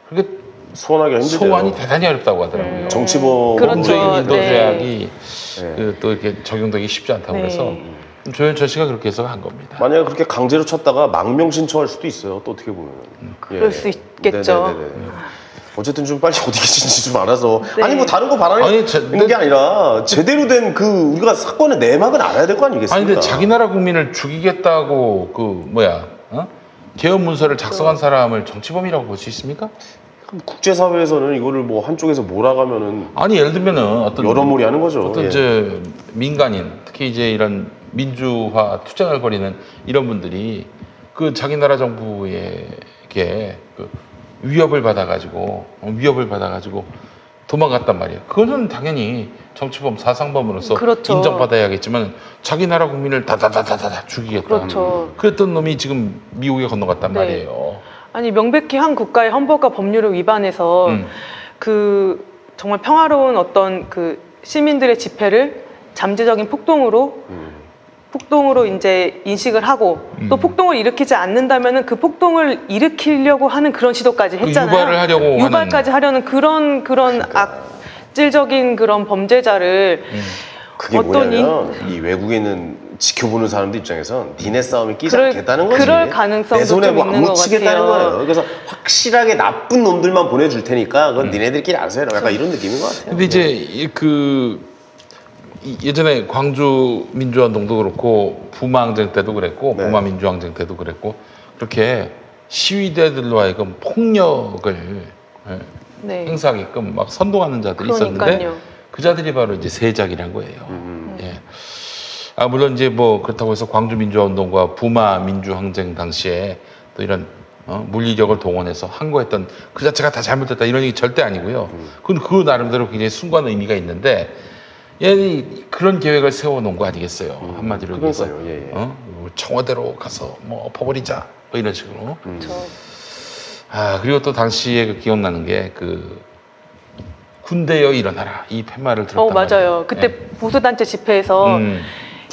그게 소환하기가 힘들대요. 소환이 대단히 어렵다고 하더라고요. 정치범 그렇죠. 인도 네. 조약이 네. 그 또 이렇게 적용되기 쉽지 않다고 네. 그래서 조현천 씨가 그렇게 해서 한 겁니다. 만약에 그렇게 강제로 쳤다가 망명 신청할 수도 있어요. 또 어떻게 보면. 예. 그럴 수 있겠죠. 네네네네. 어쨌든 좀 빨리 어디 계신지 좀 알아서 네. 아니 뭐 다른 거 바라는 아니, 제- 게 아니라 제대로 된 그 우리가 사건의 내막은 알아야 될 거 아니겠습니까? 아니 근데 자기 나라 국민을 죽이겠다고 그 뭐야 어? 계엄 문서를 작성한 사람을 정치범이라고 볼 수 있습니까? 국제사회에서는 이거를 뭐 한쪽에서 몰아가면은 아니 예를 들면은 어떤 여러모리 하는 거죠. 어떤 예. 이제 민간인 특히 이제 이런 민주화 투쟁을 벌이는 이런 분들이 그 자기 나라 정부에게 그 위협을 받아가지고 어, 위협을 받아가지고 도망갔단 말이에요. 그거는 당연히 정치범 사상범으로서 그렇죠. 인정받아야겠지만 자기 나라 국민을 다다다다다 죽이겠다. 그렇죠. 그랬던 놈이 지금 미국에 건너갔단 네. 말이에요. 아니 명백히 한 국가의 헌법과 법률을 위반해서 음. 그 정말 평화로운 어떤 그 시민들의 집회를 잠재적인 폭동으로 음. 폭동으로 이제 인식을 하고 또 음. 폭동을 일으키지 않는다면은 그 폭동을 일으키려고 하는 그런 시도까지 그 했잖아요. 유발을 하려고 유발까지 하려는 그런 그런 그러니까. 악질적인 그런 범죄자를 음. 그게 어떤 뭐냐면 이 외국에 있는 지켜보는 사람들 입장에선 니네 싸움에 끼지 그럴- 않겠다는 거지. 그럴 가능성도 내 손에 좀뭐 있는 묻히겠다는 같아요. 거예요. 그래서 확실하게 나쁜 놈들만 보내줄 테니까 음. 그건 니네들끼리 알아서 해라. 약간 이런 느낌인 것 같아요. 근데 이제 이- 그 이- 예전에 광주 민주화운동도 그렇고 부마항쟁 때도 그랬고 네. 부마 민주항쟁 때도 그랬고 그렇게 시위대들로 하여금 폭력을 예, 네. 행사하게끔 막 선동하는 자들이 있었는데 그러니까요. 그 자들이 바로 이제 세작이란 거예요. 음. 예. 아 물론 이제 뭐 그렇다고 해서 광주 민주화운동과 부마 민주항쟁 당시에 또 이런 어, 물리력을 동원해서 항거했던 그 자체가 다 잘못됐다 이런 얘기 절대 아니고요. 그건 그 나름대로 굉장히 숭고한 의미가 있는데 얘는 그런 계획을 세워놓은 거 아니겠어요. 한마디로 얘기해서 그러니까요. 예, 예. 어? 청와대로 가서 뭐 엎어버리자 뭐 이런 식으로. 음. 저아 그리고 또 당시에 그 기억나는 게 그 군대여 일어나라 이 팻말을 들었단 어 맞아요. 말이에요. 그때 예. 보수단체 집회에서 음,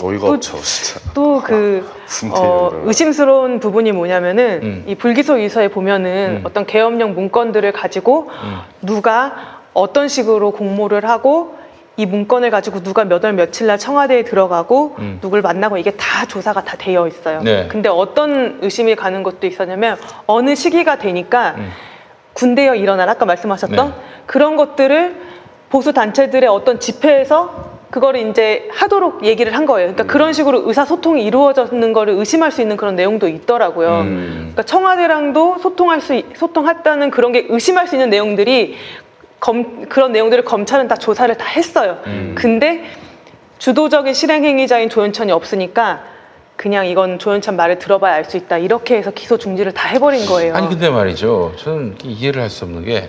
어이가 또- 없죠, 진짜. 또 그 어. 의심스러운 부분이 뭐냐면은 음. 이 불기소 유서에 보면은 음. 어떤 계엄령 문건들을 가지고 음. 누가 어떤 식으로 공모를 하고 이 문건을 가지고 누가 몇 월 며칠 날 청와대에 들어가고 음. 누굴 만나고 이게 다 조사가 다 되어 있어요. 네. 근데 어떤 의심이 가는 것도 있었냐면 어느 시기가 되니까 음. 군대여 일어나라 아까 말씀하셨던 네. 그런 것들을 보수 단체들의 어떤 집회에서 그거를 이제 하도록 얘기를 한 거예요. 음. 그러니까 그런 식으로 의사소통이 이루어졌는 거를 의심할 수 있는 그런 내용도 있더라고요. 음. 그러니까 청와대랑도 소통할 수 있- 소통했다는 그런 게 의심할 수 있는 내용들이 검, 그런 내용들을 검찰은 다 조사를 다 했어요. 음. 근데 주도적인 실행 행위자인 조현천이 없으니까 그냥 이건 조현천 말을 들어봐야 알 수 있다. 이렇게 해서 기소 중지를 다 해버린 거예요. 아니 근데 말이죠. 저는 이해를 할 수 없는 게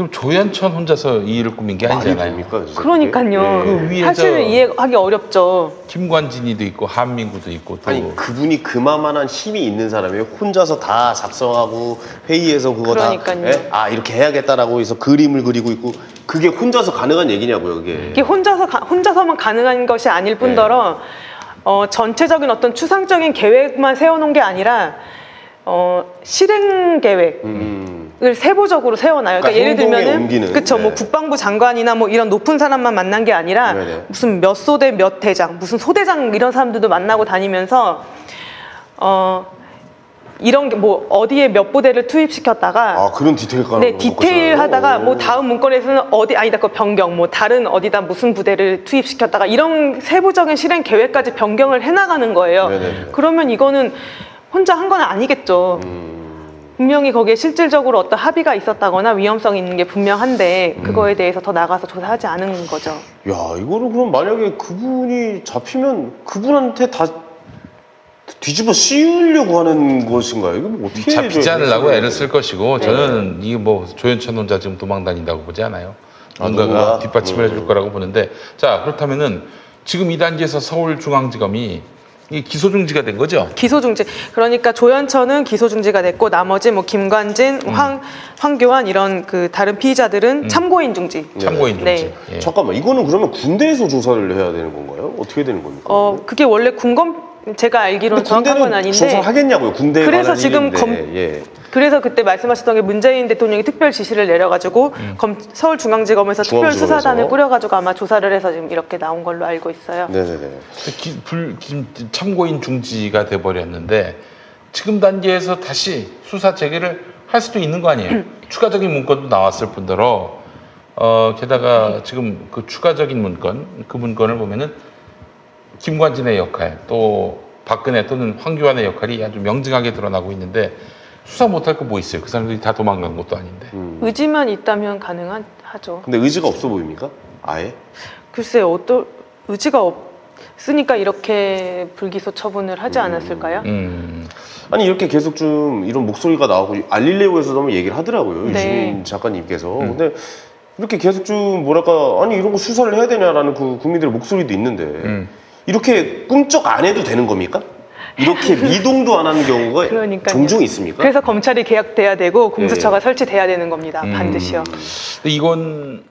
지금 조현천 혼자서 이 일을 꾸민 게 아니잖아요. 됩니까? 그러니까요. 그게? 예. 그 위에 사실은 저- 이해하기 어렵죠. 김관진이도 있고 한민구도 있고 또 아니 그분이 그만한 힘이 있는 사람이에요. 혼자서 다 작성하고 회의에서 그거 그러니까요. 다 예? 아 이렇게 해야겠다라고 해서 그림을 그리고 있고 그게 혼자서 가능한 얘기냐고요, 그게. 이게 혼자서 가- 혼자서만 가능한 것이 아닐 뿐더러 어, 전체적인 어떤 추상적인 계획만 세워놓은 게 아니라 어, 실행 계획. 음. 을 세부적으로 세워놔요. 그러니까, 그러니까 예를 들면은 그쵸 뭐 네. 국방부 장관이나 뭐 이런 높은 사람만 만난 게 아니라 네네. 무슨 몇 소대 몇 대장 무슨 소대장 이런 사람들도 만나고 다니면서 어 이런 게 뭐 어디에 몇 부대를 투입시켰다가 아 그런 디테일 까는 네, 디테일 하다가 뭐 다음 문건에서는 어디 아니다 그 변경 뭐 다른 어디다 무슨 부대를 투입시켰다가 이런 세부적인 실행 계획까지 변경을 해나가는 거예요. 네네네. 그러면 이거는 혼자 한 건 아니겠죠. 음. 분명히 거기에 실질적으로 어떤 합의가 있었다거나 위험성이 있는 게 분명한데 음. 그거에 대해서 더 나가서 조사하지 않은 거죠. 야 이거를 그럼 만약에 그분이 잡히면 그분한테 다 뒤집어 씌우려고 하는 것인가요? 이거 뭐 어떻게 잡히지 않으려고? 애를 쓸 것이고 네. 저는 이게 뭐 조현천 혼자 지금 도망 다닌다고 보지 않아요. 아, 뭔가가 누군가? 뒷받침을 음. 해줄 거라고 보는데 자 그렇다면은 지금 이 단계에서 서울중앙지검이 이 기소 중지가 된 거죠. 기소 중지. 그러니까 조현천은 기소 중지가 됐고 나머지 뭐 김관진, 음. 황 황교안 이런 그 다른 피의자들은 참고인 중지. 참고인 중지. 네. 예. 잠깐만 이거는 그러면 군대에서 조사를 해야 되는 건가요? 어떻게 되는 겁니까? 어 그게 원래 군검 제가 알기로는 정확한 건 아닌데 조사 하겠냐고요. 군대에 그래서 관한 지금. 검- 예. 그래서 그때 말씀하셨던 게 문재인 대통령이 특별 지시를 내려가지고 음. 검- 서울중앙지검에서 특별. 수사단을 꾸려가지고 아마 조사를 해서 지금 이렇게 나온 걸로 알고 있어요. 네네네. 기- 불- 지금 참고인 중지가 돼버렸는데 지금 단계에서 다시 수사 재개를 할 수도 있는 거 아니에요. 추가적인 문건도 나왔을 뿐더러 어, 게다가 지금 그 추가적인 문건 그 문건을 보면은 김관진의 역할 또 박근혜 또는 황교안의 역할이 아주 명징하게 드러나고 있는데 수사 못할 거 뭐 있어요? 그 사람들이 다 도망간 것도 아닌데. 음. 의지만 있다면 가능하죠. 근데 의지가 없어 보입니까? 아예? 글쎄 어떤 의지가 없으니까 이렇게 불기소 처분을 하지 않았을까요? 음, 아니 이렇게 계속 좀 이런 목소리가 나오고 알릴레오에서도 한번 얘기를 하더라고요 네. 유시민 작가님께서 음. 근데 이렇게 계속 좀 뭐랄까 아니 이런 거 수사를 해야 되냐라는 그 국민들의 목소리도 있는데 음. 이렇게 꿈쩍 안 해도 되는 겁니까? 이렇게 미동도 안 하는 경우가 그러니까요. 종종 있습니까? 그래서 검찰이 개혁돼야 되고 공수처가 예. 설치돼야 되는 겁니다. 음. 반드시요. 이건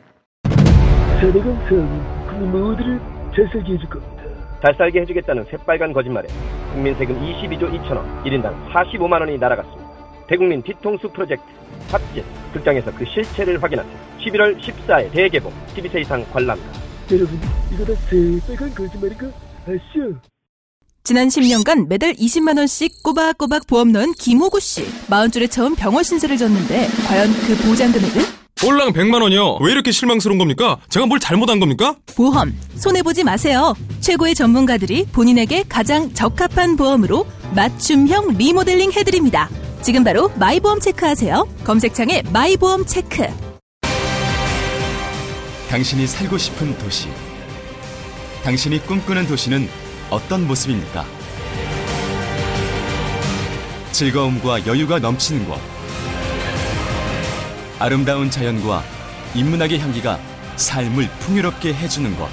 세대건 세는 국민 모두를 잘 살게 해줄 겁니다. 잘 살게 해주겠다는 새빨간 거짓말에 국민 세금 22조 2천원, 1인당 45만 원이 날아갔습니다. 대국민 뒤통수 프로젝트 탑진 극장에서 그 실체를 확인하세요. 11월 14일 대개봉 TV세 이상 관람가. 여러분, 이거 다 새빨간 거짓말인 거 아시죠? 지난 10년간 매달 20만 원씩 꼬박꼬박 보험 넣은 김호구 씨. 마흔줄에 처음 병원 신세를 졌는데 과연 그 보장 금액은? 꼴랑 100만 원이요. 왜 이렇게 실망스러운 겁니까? 제가 뭘 잘못한 겁니까? 보험 손해 보지 마세요. 최고의 전문가들이 본인에게 가장 적합한 보험으로 맞춤형 리모델링 해드립니다. 지금 바로 마이보험 체크하세요. 검색창에 마이보험 체크. 당신이 살고 싶은 도시. 당신이 꿈꾸는 도시는 어떤 모습입니까? 즐거움과 여유가 넘치는 곳. 아름다운 자연과 인문학의 향기가 삶을 풍요롭게 해주는 곳.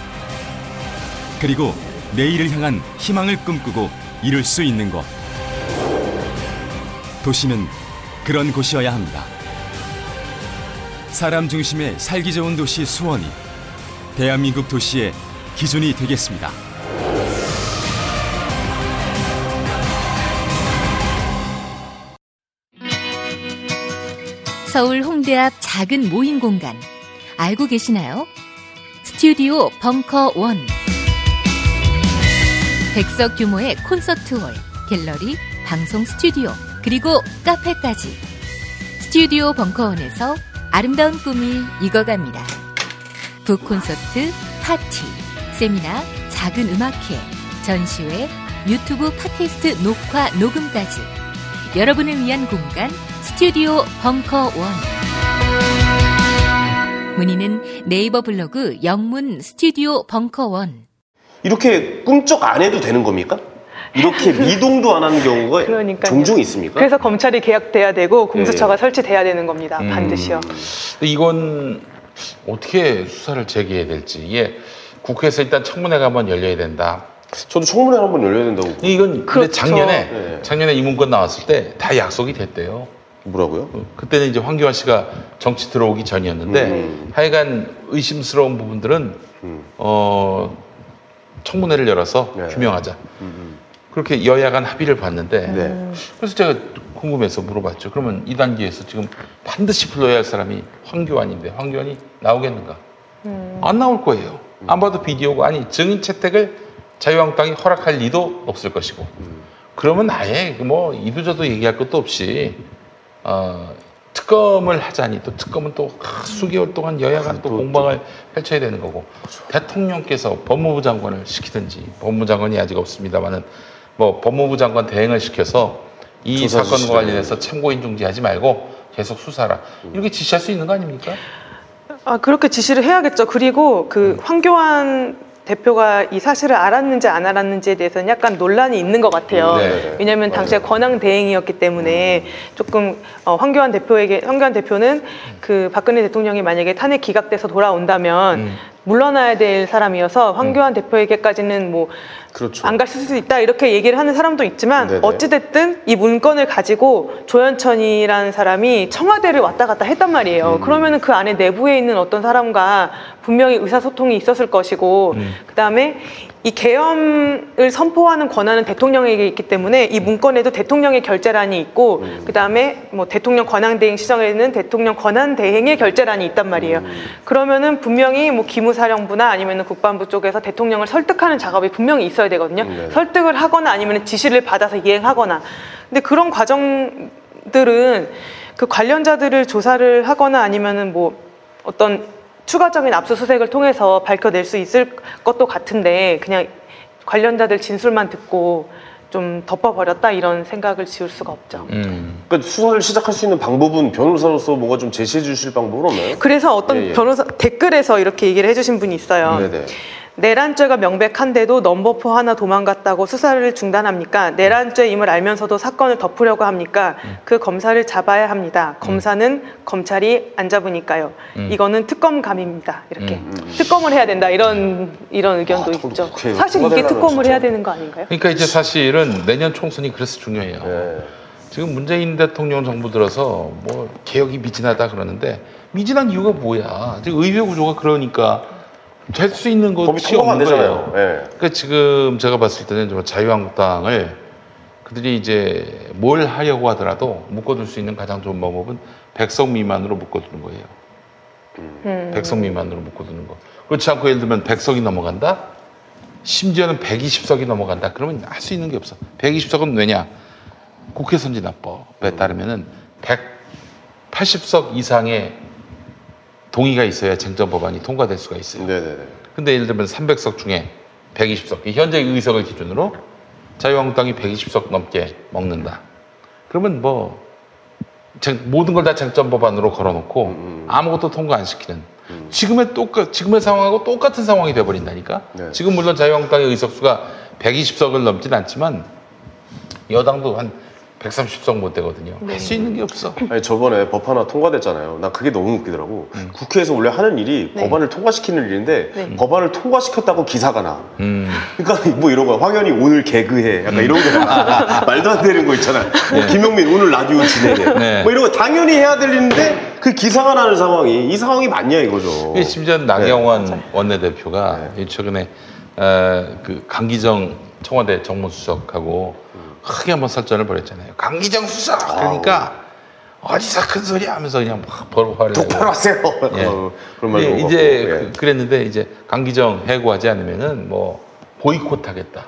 그리고 내일을 향한 희망을 꿈꾸고 이룰 수 있는 곳. 도시는 그런 곳이어야 합니다. 사람 중심의 살기 좋은 도시 수원이 대한민국 도시의 기준이 되겠습니다. 서울 홍대 앞 작은 모임 공간 알고 계시나요? 스튜디오 벙커 원 100석 규모의 콘서트홀, 갤러리, 방송 스튜디오, 그리고 카페까지 스튜디오 벙커원에서 아름다운 꿈이 익어갑니다. 북 콘서트, 파티, 세미나, 작은 음악회, 전시회, 유튜브 팟캐스트 녹화, 녹음까지 여러분을 위한 공간 스튜디오 벙커 원 문의는 네이버 블로그 영문 스튜디오 벙커 원 이렇게 꿈쩍 안 해도 되는 겁니까? 이렇게 미동도 안 하는 경우가 그러니까요. 종종 있습니까? 그래서 검찰이 개혁돼야 되고 공수처가 예. 설치돼야 되는 겁니다. 음. 반드시요. 근데 이건 어떻게 수사를 제기해야 될지 이게 국회에서 일단 청문회가 한번 열려야 된다. 저도 청문회 한번 열려야 된다고. 이건 근데 그렇죠. 작년에 네. 작년에 이 문건 나왔을 때 다 약속이 됐대요. 뭐라고요? 그때는 이제 황교안 씨가 정치 들어오기 전이었는데 음. 하여간 의심스러운 부분들은 음. 어 청문회를 열어서 네. 규명하자. 음, 그렇게 여야 간 합의를 봤는데 네. 그래서 제가 궁금해서 물어봤죠. 그러면 이 단계에서 지금 반드시 불러야 할 사람이 황교안인데 황교안이 나오겠는가? 음. 안 나올 거예요. 안 봐도 비디오고 아니 증인 채택을 자유한국당이 허락할 리도 없을 것이고 그러면 아예 뭐 이도저도 얘기할 것도 없이 어, 특검을 하자니 또 특검은 또 아, 수개월 동안 여야가 또 공방을 펼쳐야 되는 거고 대통령께서 법무부 장관을 시키든지 법무부 장관이 아직 없습니다만은 뭐 법무부 장관 대행을 시켜서 이 사건과. 관련해서 참고인 중지하지 말고 계속 수사라 이렇게 지시할 수 있는 거 아닙니까? 아, 그렇게 지시를 해야겠죠. 그리고 그 황교안 대표가 이 사실을 알았는지 안 알았는지에 대해서는 약간 논란이 있는 것 같아요. 네, 네. 왜냐하면 당시에 권한 대행이었기 때문에 조금 어, 황교안 대표에게 황교안 대표는 그 박근혜 대통령이 만약에 탄핵 기각돼서 돌아온다면 음. 물러나야 될 사람이어서 황교안 대표에게까지는 뭐 그렇죠. 안갈수 있다 이렇게 얘기를 하는 사람도 있지만 네네. 어찌됐든 이 문건을 가지고 조현천이라는 사람이 청와대를 왔다 갔다 했단 말이에요. 음. 그러면은 그 안에 내부에 있는 어떤 사람과 분명히 의사소통이 있었을 것이고 음. 그다음에 이 계엄을 선포하는 권한은 대통령에게 있기 때문에 이 문건에도 대통령의 결재란이 있고 음. 그다음에 뭐 대통령 권한 대행 시정에는 대통령 권한 대행의 결재란이 있단 말이에요. 음. 그러면은 분명히 뭐 기무사령부나 아니면은 국방부 쪽에서 대통령을 설득하는 작업이 분명히 있어야 되거든요. 네. 설득을 하거나 아니면 지시를 받아서 이행하거나. 근데 그런 과정들은 그 관련자들을 조사를 하거나 아니면은 뭐 어떤 추가적인 압수수색을 통해서 밝혀낼 수 있을 것도 같은데 그냥 관련자들 진술만 듣고 좀 덮어버렸다 이런 생각을 지울 수가 없죠. 음. 그러니까 수사를 시작할 수 있는 방법은 변호사로서 뭔가 좀 제시해 주실 방법은 없나요? 그래서 어떤 예, 예. 변호사 댓글에서 이렇게 얘기를 해주신 분이 있어요. 네네. 내란죄가 명백한데도 넘버포 하나 도망갔다고 수사를 중단합니까? 내란죄임을 알면서도 사건을 덮으려고 합니까? 그 검사를 잡아야 합니다. 검사는 검찰이 안 잡으니까요. 음. 이거는 특검감입니다. 이렇게 음, 특검을 해야 된다 이런 이런 의견도 있죠. 국회에 사실 이게 특검을 진짜. 해야 되는 거 아닌가요? 그러니까 이제 사실은 내년 총선이 그래서 중요해요. 네. 지금 문재인 대통령 정부 들어서 뭐 개혁이 미진하다 그러는데 미진한 이유가 뭐야? 지금 의회 구조가 그러니까 될 수 있는 것이 없는. 거예요. 예. 그러니까 지금 제가 봤을 때는 좀 자유한국당을 그들이 이제 뭘 하려고 하더라도 묶어둘 수 있는 가장 좋은 방법은 백석 미만으로 묶어두는 거예요. 음. 백석 미만으로 묶어두는 거. 그렇지 않고 예를 들면 백석이 넘어간다? 심지어는 120석이 넘어간다? 그러면 할 수 있는 게 없어. 120석은 왜냐? 국회 선진화법에 따르면은 180석 이상의 동의가 있어야 쟁점 법안이 통과될 수가 있어요. 네네네. 근데 예를 들면 300석 중에 120석, 이 현재 의석을 기준으로 자유한국당이 120석 넘게 먹는다. 그러면 뭐 쟁- 모든 걸 다 쟁점 법안으로 걸어놓고 아무것도 통과 안 시키는 지금의 똑같 지금의 상황하고 똑같은 상황이 돼버린다니까. 네. 지금 물론 자유한국당의 의석수가 120석을 넘진 않지만 여당도 한 130석 못 되거든요. 할 수 있는 게 없어. 아니 저번에 법 하나 통과됐잖아요. 나 그게 너무 웃기더라고. 음. 국회에서 원래 하는 일이 네. 법안을 통과시키는 일인데 네. 법안을 통과시켰다고 기사가 나. 음. 그러니까 뭐 이런 거 황현이 오늘 개그해 약간 이런 거 말도 안 되는 거 있잖아요. 뭐 네. 김용민 오늘 라디오 진행해. 네. 뭐 이런 거 당연히 해야 될 일인데 그 기사가 나는 상황이 이 상황이 맞냐 이거죠. 심지어 나경원 원내대표가 이 최근에 어, 그 강기정 청와대 정무수석하고 크게 한번 설전을 벌였잖아요. 강기정 수석 그러니까 어디서 큰 소리 하면서 그냥 막 벌 화를 내고. 똑바로 하세요. 예. 어, 그런 이제, 없고. 이제 예. 그, 랬는데 이제 강기정 해고하지 않으면은 뭐 보이콧하겠다.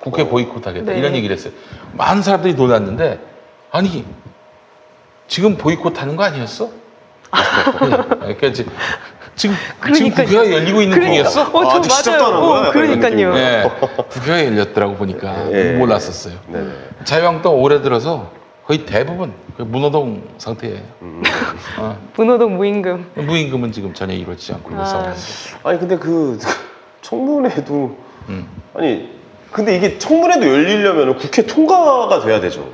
국회 보이콧하겠다 네. 이런 얘기를 했어요. 많은 사람들이 놀랐는데 아니 지금 보이콧하는 거 아니었어? 예. 그러니까 이제 지금 지금 그러니까요. 국회가 열리고 있는 그러니까. 중이었어? 어, 저 아직 시작도 안 맞아요. 어, 그러니까요. 느낌으로. 예. 국회가 열렸더라고 보니까 예. 몰랐었어요. 네네. 자유한국당 올해 들어서 거의 대부분 그 문호동 상태예요. 음. 어, 문호동 무임금. 무임금은 지금 전혀 이루어지지 않고 있는 아. 상황인데. 아니 근데 그 청문회도 음. 아니 근데 이게 청문회도 열리려면 국회 통과가 돼야 되죠.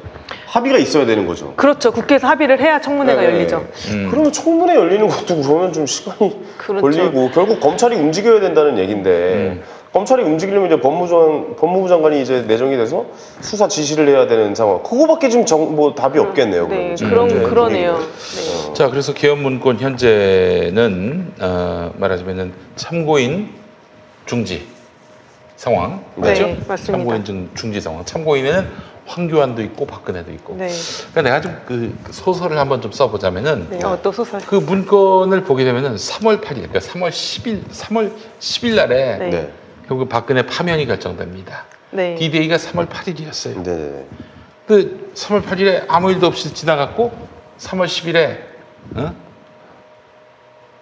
합의가 있어야 되는 거죠. 그렇죠. 국회에서 합의를 해야 청문회가 네. 열리죠. 음. 그러면 청문회 열리는 것도 그러면 좀 시간이 그렇죠. 걸리고 결국 검찰이 움직여야 된다는 얘기인데 음. 검찰이 움직이려면 이제 법무장 법무부 장관이 이제 내정이 돼서 수사 지시를 해야 되는 상황. 그거밖에 지금 정, 뭐 답이 없겠네요. 네, 그런 이제 그러네요. 네. 자, 그래서 개헌 문건 현재는 어, 말하자면은 참고인 중지 상황 네, 맞죠? 맞습니다. 참고인 중, 중지 상황. 참고인에는 황교안도 있고 박근혜도 있고. 네. 그러니까 내가 좀 그 소설을 한번 좀 써보자면은 네. 어, 또 소설. 그 문건을 보게 되면은 3월 8일, 그러니까 3월 10일, 3월 10일 날에 네. 네. 결국 박근혜 파면이 결정됩니다. 네. D-Day가 3월 8일이었어요. 네. 네. 그 3월 8일에 아무 일도 없이 지나갔고 3월 10일에 어?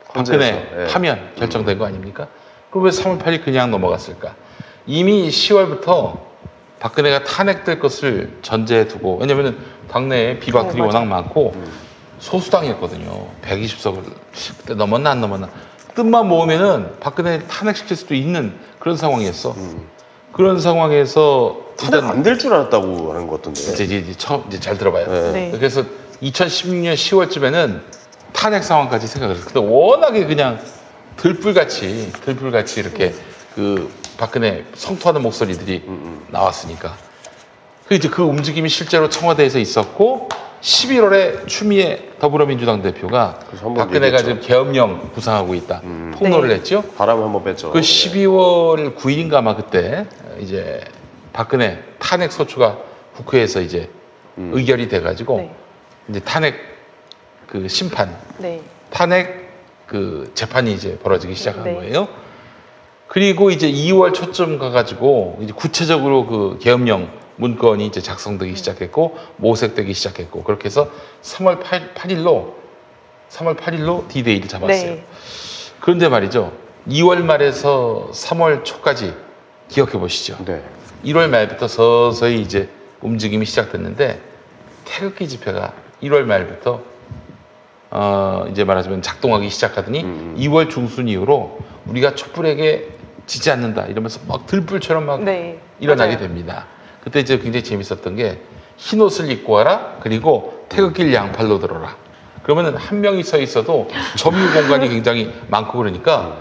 박근혜. 파면 결정된 거 아닙니까? 그럼 왜 3월 8일 그냥 넘어갔을까? 이미 10월부터 박근혜가 탄핵될 것을 전제해 두고 왜냐면은 당내에 비박들이 어. 워낙 많고 소수당이었거든요. 120석을 그때 넘었나 안 넘었나 뜻만 모으면은 박근혜 탄핵시킬 수도 있는 그런 상황이었어. 그런 상황에서 탄핵 안될 줄 알았다고 하는 것 같던데. 이제, 이제, 이제 처음 이제 잘 들어봐요. 네. 네. 그래서 2016년 10월쯤에는 탄핵 상황까지 생각을 했어요. 근데 워낙에 그냥 들불같이 들불같이 이렇게 그 박근혜 성토하는 목소리들이 나왔으니까. 그 이제 그 움직임이 실제로 청와대에서 있었고 11월에 추미애 더불어민주당 대표가 한번 박근혜가. 지금 계엄령 부상하고 있다. 폭로를 네. 했죠. 바람 한번 뺐죠. 그 12월 9일인가 아마 그때 이제 박근혜 탄핵 소추가 국회에서 이제 음. 의결이 돼가지고 네. 이제 탄핵 그 심판 네. 탄핵 그 재판이 이제 벌어지기 시작한 네. 거예요. 그리고 이제 2월 초쯤 가가지고 이제 구체적으로 그 계엄령 문건이 이제 작성되기 시작했고 모색되기 시작했고 그렇게 해서 3월 8, 8일로 3월 8일로 D-Day를 잡았어요. 네. 그런데 말이죠. 2월 말에서 3월 초까지 기억해 보시죠. 네. 1월 말부터 서서히 이제 움직임이 시작됐는데 태극기 집회가 1월 말부터 어 이제 말하자면 작동하기 시작하더니 음. 2월 중순 이후로 우리가 촛불에게 지지 않는다 이러면서 막 들불처럼 막 네. 일어나게 맞아요. 됩니다. 그때 이제 굉장히 재밌었던 게 흰 옷을 입고 와라 그리고 태극기를 양팔로 들어라. 그러면은 한 명이 서 있어도 점유 공간이 굉장히 많고 그러니까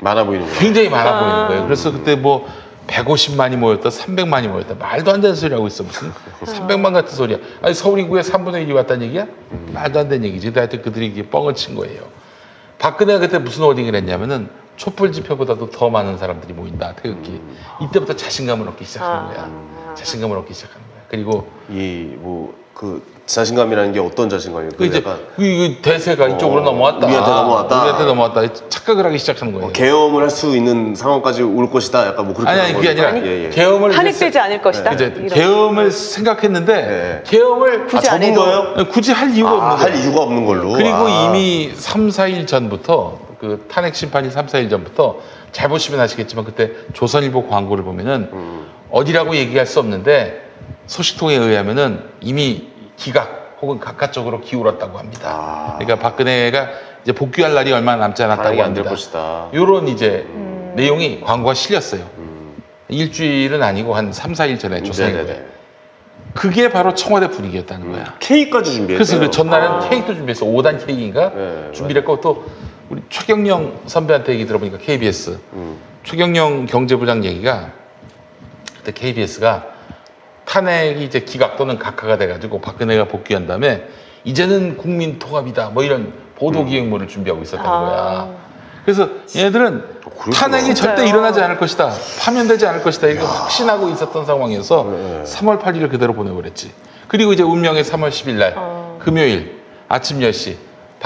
많아 보이는 거예요. 굉장히 많아 아. 보이는 거예요. 그래서 그때 뭐 150만이 모였다, 300만이 모였다. 말도 안 되는 소리 하고 있어. 무슨 300만 같은 소리야. 아니, 서울 인구의 3분의 1이 왔다는 얘기야? 말도 안 되는 얘기지. 하여튼 그들이 이게 뻥을 친 거예요. 박근혜가 그때 무슨 워딩을 했냐면은 촛불 집회보다도 더 많은 사람들이 모인다, 태극기. 이때부터 자신감을 얻기 시작하는 거야. 자신감을 얻기 시작하는 거야. 그리고 이 뭐 그 자신감이라는 게 어떤 자신감이에요? 그 이제 약간 그, 그 대세가 이쪽으로 어, 넘어왔다. 우리한테 넘어왔다. 우리한테 넘어왔다. 착각을 하기 시작하는 거예요. 계엄을 할 수 있는 상황까지 올 것이다. 약간 뭐 그렇게 아니, 아니, 그게 하는 아니라. 예, 예. 계엄을 탄핵되지 않을 것이다. 이제 이런. 계엄을 생각했는데 네. 계엄을 굳이 아, 안 접은 해도. 거예요? 굳이 할 이유가 아, 없는 할 거예요. 이유가 없는 걸로. 그리고 아. 이미 3, 4일 전부터 그 탄핵 심판이 3, 4일 전부터 잘 보시면 아시겠지만 그때 조선일보 광고를 보면은 음. 어디라고 얘기할 수 없는데 소식통에 의하면은 이미 기각 혹은 각하 쪽으로 기울었다고 합니다. 아. 그러니까 박근혜가 이제 복귀할 날이 얼마 남지 않았다고 반응이 안될 합니다. 것이다. 요런 이제 내용이 광고가 실렸어요. 일주일은 아니고 한 3, 4일 전에 조선일보에. 그게 바로 청와대 분위기였다는 거야. 케이크까지 준비했어요. 그래서 그 전날은 케이크도 준비해서 5단 케이크인가 준비를 했고 또 우리 최경영 선배한테 얘기 들어보니까 KBS 최경영 경제부장 얘기가 그때 KBS가 탄핵이 이제 기각 또는 각하가 돼가지고 박근혜가 복귀한 다음에 이제는 국민 통합이다 뭐 이런 보도 기획물을 준비하고 있었다는 거야. 그래서 얘네들은 탄핵이 절대 진짜요? 일어나지 않을 것이다. 파면되지 않을 것이다. 이거 확신하고 있었던 상황이어서 3월 8일을 그대로 보내버렸지. 그리고 이제 운명의 3월 10일 날 금요일 아침 10시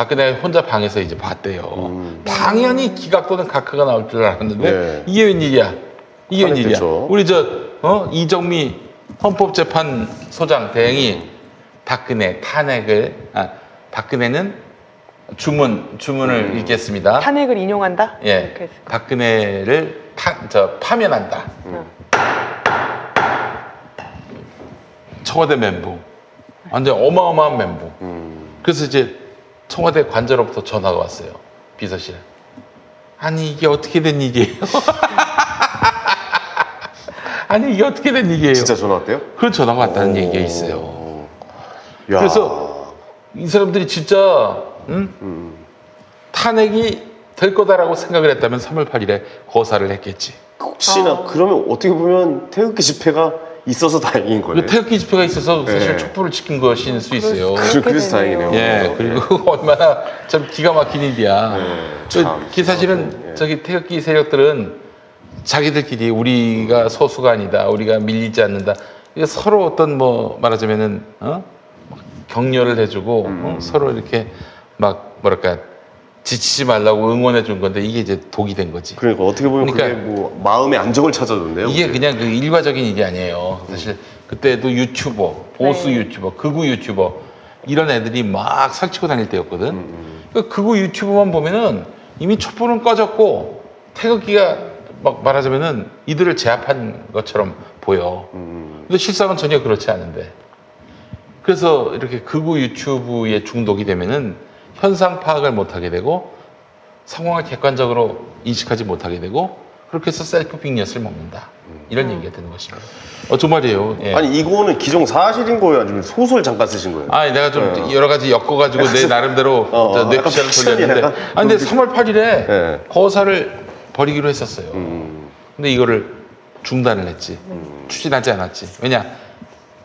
박근혜 혼자 방에서 이제 봤대요. 당연히 기각 또는 각하가 나올 줄 알았는데 네. 이게 웬일이야? 이게 웬일이야? 우리 저 어? 이정미 헌법재판소장 대행이 박근혜 탄핵을 아, 박근혜는 주문 주문을 읽겠습니다. 탄핵을 인용한다? 예, 박근혜를 파, 저, 파면한다. 청와대 멘붕. 완전 어마어마한 멘붕. 그래서 이제 청와대 관저로부터 전화가 왔어요. 비서실에. 아니, 이게 어떻게 된 일이에요? 아니, 이게 어떻게 된 일이에요? 진짜 전화 왔대요? 그런 전화가 왔다는 얘기가 있어요. 그래서 이 사람들이 진짜 응? 탄핵이 될 거다라고 생각을 했다면 3월 8일에 거사를 했겠지. 혹시나 그러면 어떻게 보면 태극기 집회가 있어서 다행인 거예요. 그 태극기 집회가 있어서 사실 네. 촉불을 지킨 것일 수 있어요. 그래서 그래서 다행이네요. 예, 그리고 얼마나 참 기가 막힌 일이야. 네, 그, 그 사실은 저기 태극기 세력들은 자기들끼리 우리가 소수가 아니다, 우리가 밀리지 않는다. 이게 서로 어떤 뭐 말하자면은 어? 막 격려를 해주고 어? 서로 이렇게 막 뭐랄까 지치지 말라고 응원해 준 건데 이게 이제 독이 된 거지. 그러니까 어떻게 보면 그게 그러니까 뭐 마음의 안정을 찾아줬네요. 이게 그냥 그 일과적인 일이 아니에요. 사실 그때도 유튜버, 보수 네. 유튜버, 극우 유튜버 이런 애들이 막 설치고 다닐 때였거든. 그 극우 유튜버만 보면은 이미 촛불은 꺼졌고 태극기가 막 말하자면은 이들을 제압한 것처럼 보여. 근데 실상은 전혀 그렇지 않은데. 그래서 이렇게 극우 유튜브에 중독이 되면은 현상 파악을 못하게 되고 상황을 객관적으로 인식하지 못하게 되고 그렇게 해서 셀프 빅엿을 먹는다. 이런 얘기가 되는 것입니다. 어, 정말이에요. 예. 아니 이거는 기종 사실인 거예요, 아니면 소설 잠깐 쓰신 거예요? 아니 내가 좀 네. 여러 가지 엮어가지고 내 나름대로 어, 저 어, 뇌피셜을 돌렸는데 약간 아 근데 그런 3월 8일에 네. 거사를 벌이기로 했었어요. 음. 근데 이거를 중단을 했지. 추진하지 않았지. 왜냐?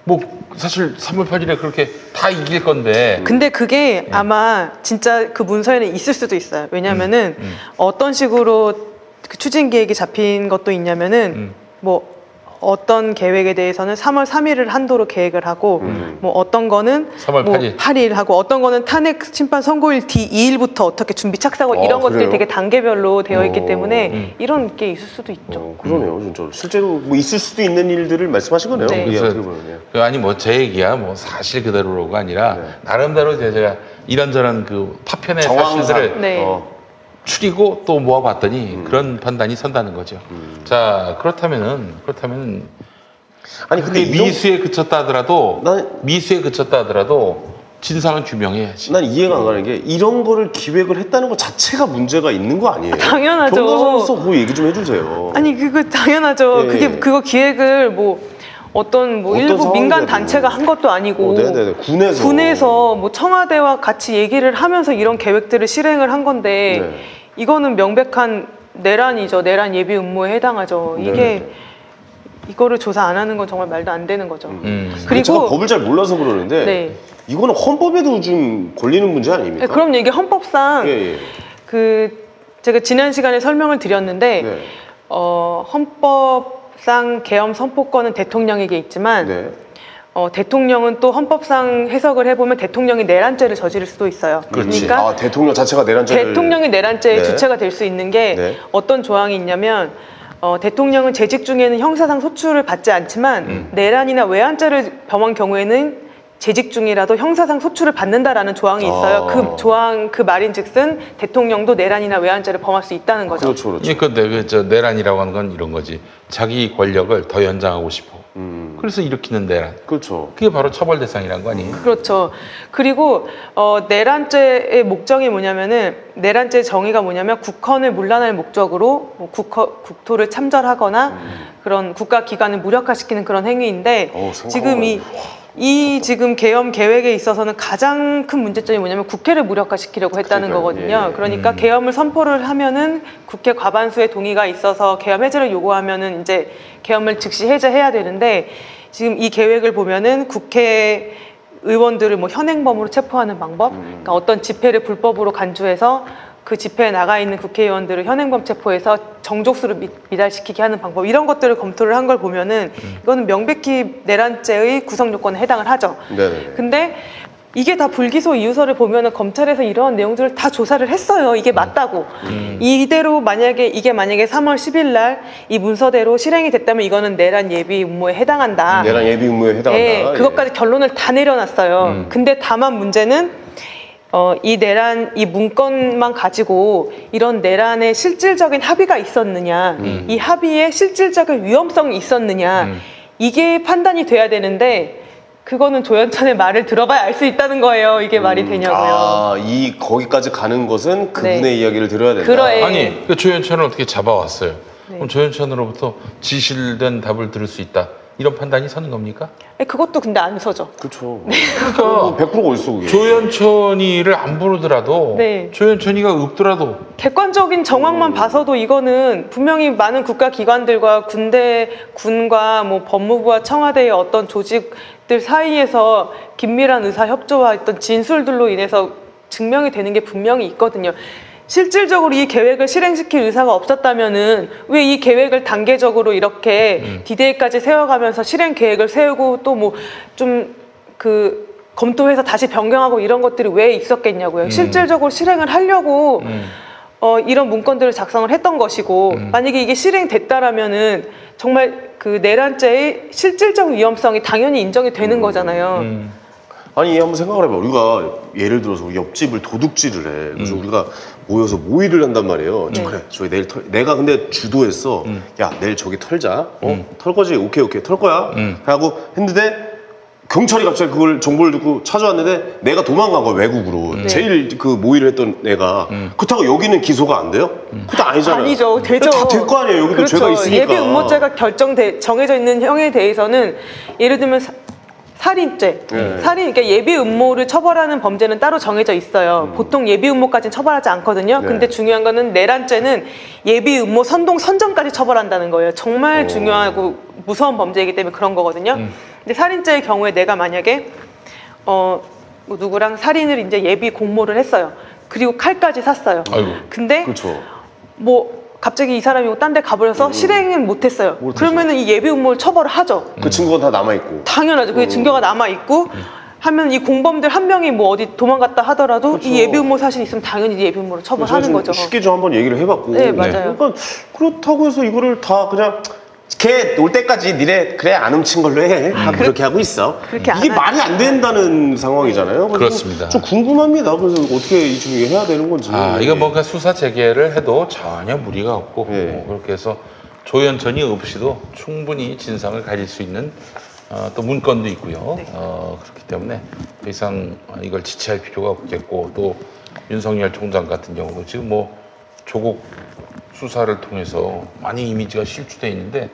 뭐 사실 3월 8일에 그렇게 다 이길 건데 근데 그게 네. 아마 진짜 그 문서에는 있을 수도 있어요. 왜냐면은 음. 어떤 식으로 그 추진 계획이 잡힌 것도 있냐면은 음. 뭐 어떤 계획에 대해서는 3월 3일을 한도로 계획을 하고 뭐 어떤 거는 3월 뭐 8일. 8일 하고 어떤 거는 탄핵 심판 선고일 뒤 2일부터 어떻게 준비 착수하고 어, 이런 것들이 그래요? 되게 단계별로 되어 있기 어. 때문에 음. 이런 게 있을 수도 있죠. 어, 그러네요, 진짜. 실제로 뭐 있을 수도 있는 일들을 말씀하신 거네요. 네. 그래서. 예. 그 아니 뭐 제 얘기야 뭐 사실 그대로가 아니라 나름대로 이제 제가 이런저런 그 파편의 정황상. 사실들을 네. 어. 추리고 또 모아봤더니 그런 판단이 선다는 거죠. 자 그렇다면은 그렇다면 아니 근데 그게 이런- 미수에 그쳤다 하더라도 미수에 그쳤다 하더라도 진상은 규명해야지. 난 이해가 안 가는 게 이런 거를 기획을 했다는 것 자체가 문제가 있는 거 아니에요? 당연하죠. 변호사로서 그 얘기 좀 해주세요. 아니 그거 당연하죠. 예, 그게 예. 그거 기획을 뭐 어떤 뭐 어떤 일부. 민간 단체가 한 것도 아니고 어, 네네네. 군에서. 군에서 뭐 청와대와 같이 얘기를 하면서 이런 계획들을 실행을 한 건데 네. 이거는 명백한 내란이죠. 내란 예비 음모에 해당하죠. 이게 네네네. 이거를 조사 안 하는 건 정말 말도 안 되는 거죠. 음. 그리고 제가 법을 잘 몰라서 그러는데 네. 이거는 헌법에도 좀 걸리는 문제 아닙니까? 네, 그럼 이게 헌법상 예, 예. 그 제가 지난 시간에 설명을 드렸는데 네. 어, 헌법상 계엄 선포권은 대통령에게 있지만 네. 어, 대통령은 또 헌법상 해석을 해보면 대통령이 내란죄를 저지를 수도 있어요. 그렇지. 그러니까 아, 대통령 자체가 내란죄를 대통령이 내란죄의 네. 주체가 될 수 있는 게 네. 어떤 조항이 있냐면 어, 대통령은 재직 중에는 형사상 소출을 받지 않지만 음. 내란이나 외환죄를 범한 경우에는 재직 중이라도 형사상 소출을 받는다라는 조항이 있어요. 아. 그 조항 그 말인즉슨 대통령도 내란이나 외환죄를 범할 수 있다는 거죠. 그렇죠, 예, 근데 그저 내란이라고 하는 건 이런 거지. 자기 권력을 더 연장하고 싶어. 그래서 일으키는 내란. 음. 그렇죠. 그게 바로 처벌 대상이란 거 아니에요? 그렇죠. 그리고 어, 내란죄의 목적이 뭐냐면은 내란죄 정의가 뭐냐면 국헌을 문란할 목적으로 뭐 국허, 국토를 참전하거나 그런 국가 기관을 무력화시키는 그런 행위인데 어, 생각만 지금 이 이 지금 계엄 계획에 있어서는 가장 큰 문제점이 뭐냐면 국회를 무력화시키려고 했다는 그러니까요. 거거든요. 예. 그러니까 음. 계엄을 선포를 하면은 국회 과반수의 동의가 있어서 계엄 해제를 요구하면은 이제 계엄을 즉시 해제해야 되는데 지금 이 계획을 보면은 국회 의원들을 뭐 현행범으로 체포하는 방법, 음. 그러니까 어떤 집회를 불법으로 간주해서 그 집회에 나가 있는 국회의원들을 현행범 체포해서 정족수를 미, 미달시키게 하는 방법 이런 것들을 검토를 한 걸 보면은 음. 이거는 명백히 내란죄의 구성 요건에 해당을 하죠. 네네. 근데 이게 다 불기소 이유서를 보면은 검찰에서 이러한 내용들을 다 조사를 했어요. 이게 맞다고. 이대로 만약에 이게 만약에 3월 10일 날 이 문서대로 실행이 됐다면 이거는 내란 예비 음모에 해당한다. 내란 예비 음모에 해당한다. 예, 그것까지 결론을 다 내려놨어요. 음. 근데 다만 문제는 어, 이 내란 이 문건만 가지고 이런 내란의 실질적인 합의가 있었느냐, 음. 이 합의에 실질적인 위험성이 있었느냐, 이게 판단이 돼야 되는데 그거는 조현천의 말을 들어봐야 알 수 있다는 거예요. 이게 말이 되냐고요. 아, 이 거기까지 가는 것은 그분의 네. 이야기를 들어야 된다. 그러해. 아니, 그 조현천을 어떻게 잡아왔어요? 네. 그럼 조현천으로부터 지실된 답을 들을 수 있다. 이런 판단이 서는 겁니까? 예, 그것도 근데 안 서죠. 그렇죠. 네. 그러니까 100%가 어딨어 그게. 조현천이를 안 부르더라도 네. 조현천이가 없더라도 객관적인 정황만 봐서도 이거는 분명히 많은 국가 기관들과 군대, 군과 뭐 법무부와 청와대의 어떤 조직들 사이에서 긴밀한 의사 협조와 어떤 진술들로 인해서 증명이 되는 게 분명히 있거든요. 실질적으로 이 계획을 실행시킬 의사가 없었다면은 왜 이 계획을 단계적으로 이렇게 디데이까지 세워가면서 실행 계획을 세우고 또 뭐 좀 그 검토해서 다시 변경하고 이런 것들이 왜 있었겠냐고요. 음. 실질적으로 실행을 하려고 음. 어, 이런 문건들을 작성을 했던 것이고 만약에 이게 실행됐다라면은 정말 그 내란죄의 실질적 위험성이 당연히 인정이 되는 거잖아요. 음. 아니 한번 생각을 해봐. 우리가 예를 들어서 우리 옆집을 도둑질을 해. 그래서 음. 우리가 모여서 모의를 한단 말이에요. 네. 그래, 저기 내일 털. 내가 근데 주도했어. 음. 야, 내일 저기 털자. 어, 털 거지. 오케이, 오케이, 털 거야. 음. 하고 했는데 경찰이 갑자기 그걸 정보를 듣고 찾아왔는데 내가 도망간 거야 외국으로. 음. 제일 그 모의를 했던 애가. 그렇다고 여기는 기소가 안 돼요? 그것도 아니잖아요. 아니죠, 되죠. 다될 거 아니에요. 여기도 그렇죠. 죄가 있으니까. 예비 음모죄가 결정돼 정해져 있는 형에 대해서는 예를 들면 사- 살인죄, 네. 살인 그러니까 예비 음모를 처벌하는 범죄는 따로 정해져 있어요. 보통 예비 음모까지는 처벌하지 않거든요. 음. 네. 근데 중요한 거는 내란죄는 예비 음모 선동 선정까지 처벌한다는 거예요. 정말 오. 중요하고 무서운 범죄이기 때문에 그런 거거든요. 음. 근데 살인죄의 경우에 내가 만약에 어, 뭐 누구랑 살인을 이제 예비 공모를 했어요. 그리고 칼까지 샀어요. 아이고. 근데 그렇죠. 뭐 갑자기 이 사람이 딴 데 가버려서 실행을 못했어요. 못했어. 그러면은 이 예비 음모를 처벌을 하죠. 그 친구가 다 남아 있고. 당연하죠. 그게 증거가 남아 있고 하면 이 공범들 한 명이 뭐 어디 도망갔다 하더라도 그렇죠. 이 예비 음모 사실이 있으면 당연히 예비 음모를 처벌하는 거죠. 좀 쉽게 좀 한번 얘기를 해봤고. 네, 맞아요. 그러니까 그렇다고 해서 이거를 다 그냥 걔 올 때까지 니네 그래 안 훔친 걸로 해. 하고 그렇게 하고 있어. 그렇게 안 이게 하죠. 말이 안 된다는 상황이잖아요. 그래서 그렇습니다. 좀 궁금합니다. 그래서 어떻게 이 중에 해야 되는 건지. 아, 이거 뭔가 수사 재개를 해도 전혀 무리가 없고 예. 뭐 그렇게 해서 조현천이 없이도 충분히 진상을 가질 수 있는 어, 또 문건도 있고요. 어, 그렇기 때문에 더 이상 이걸 지체할 필요가 없겠고 또 윤석열 총장 같은 경우도 지금 뭐 조국 수사를 통해서 많이 이미지가 실추돼 있는데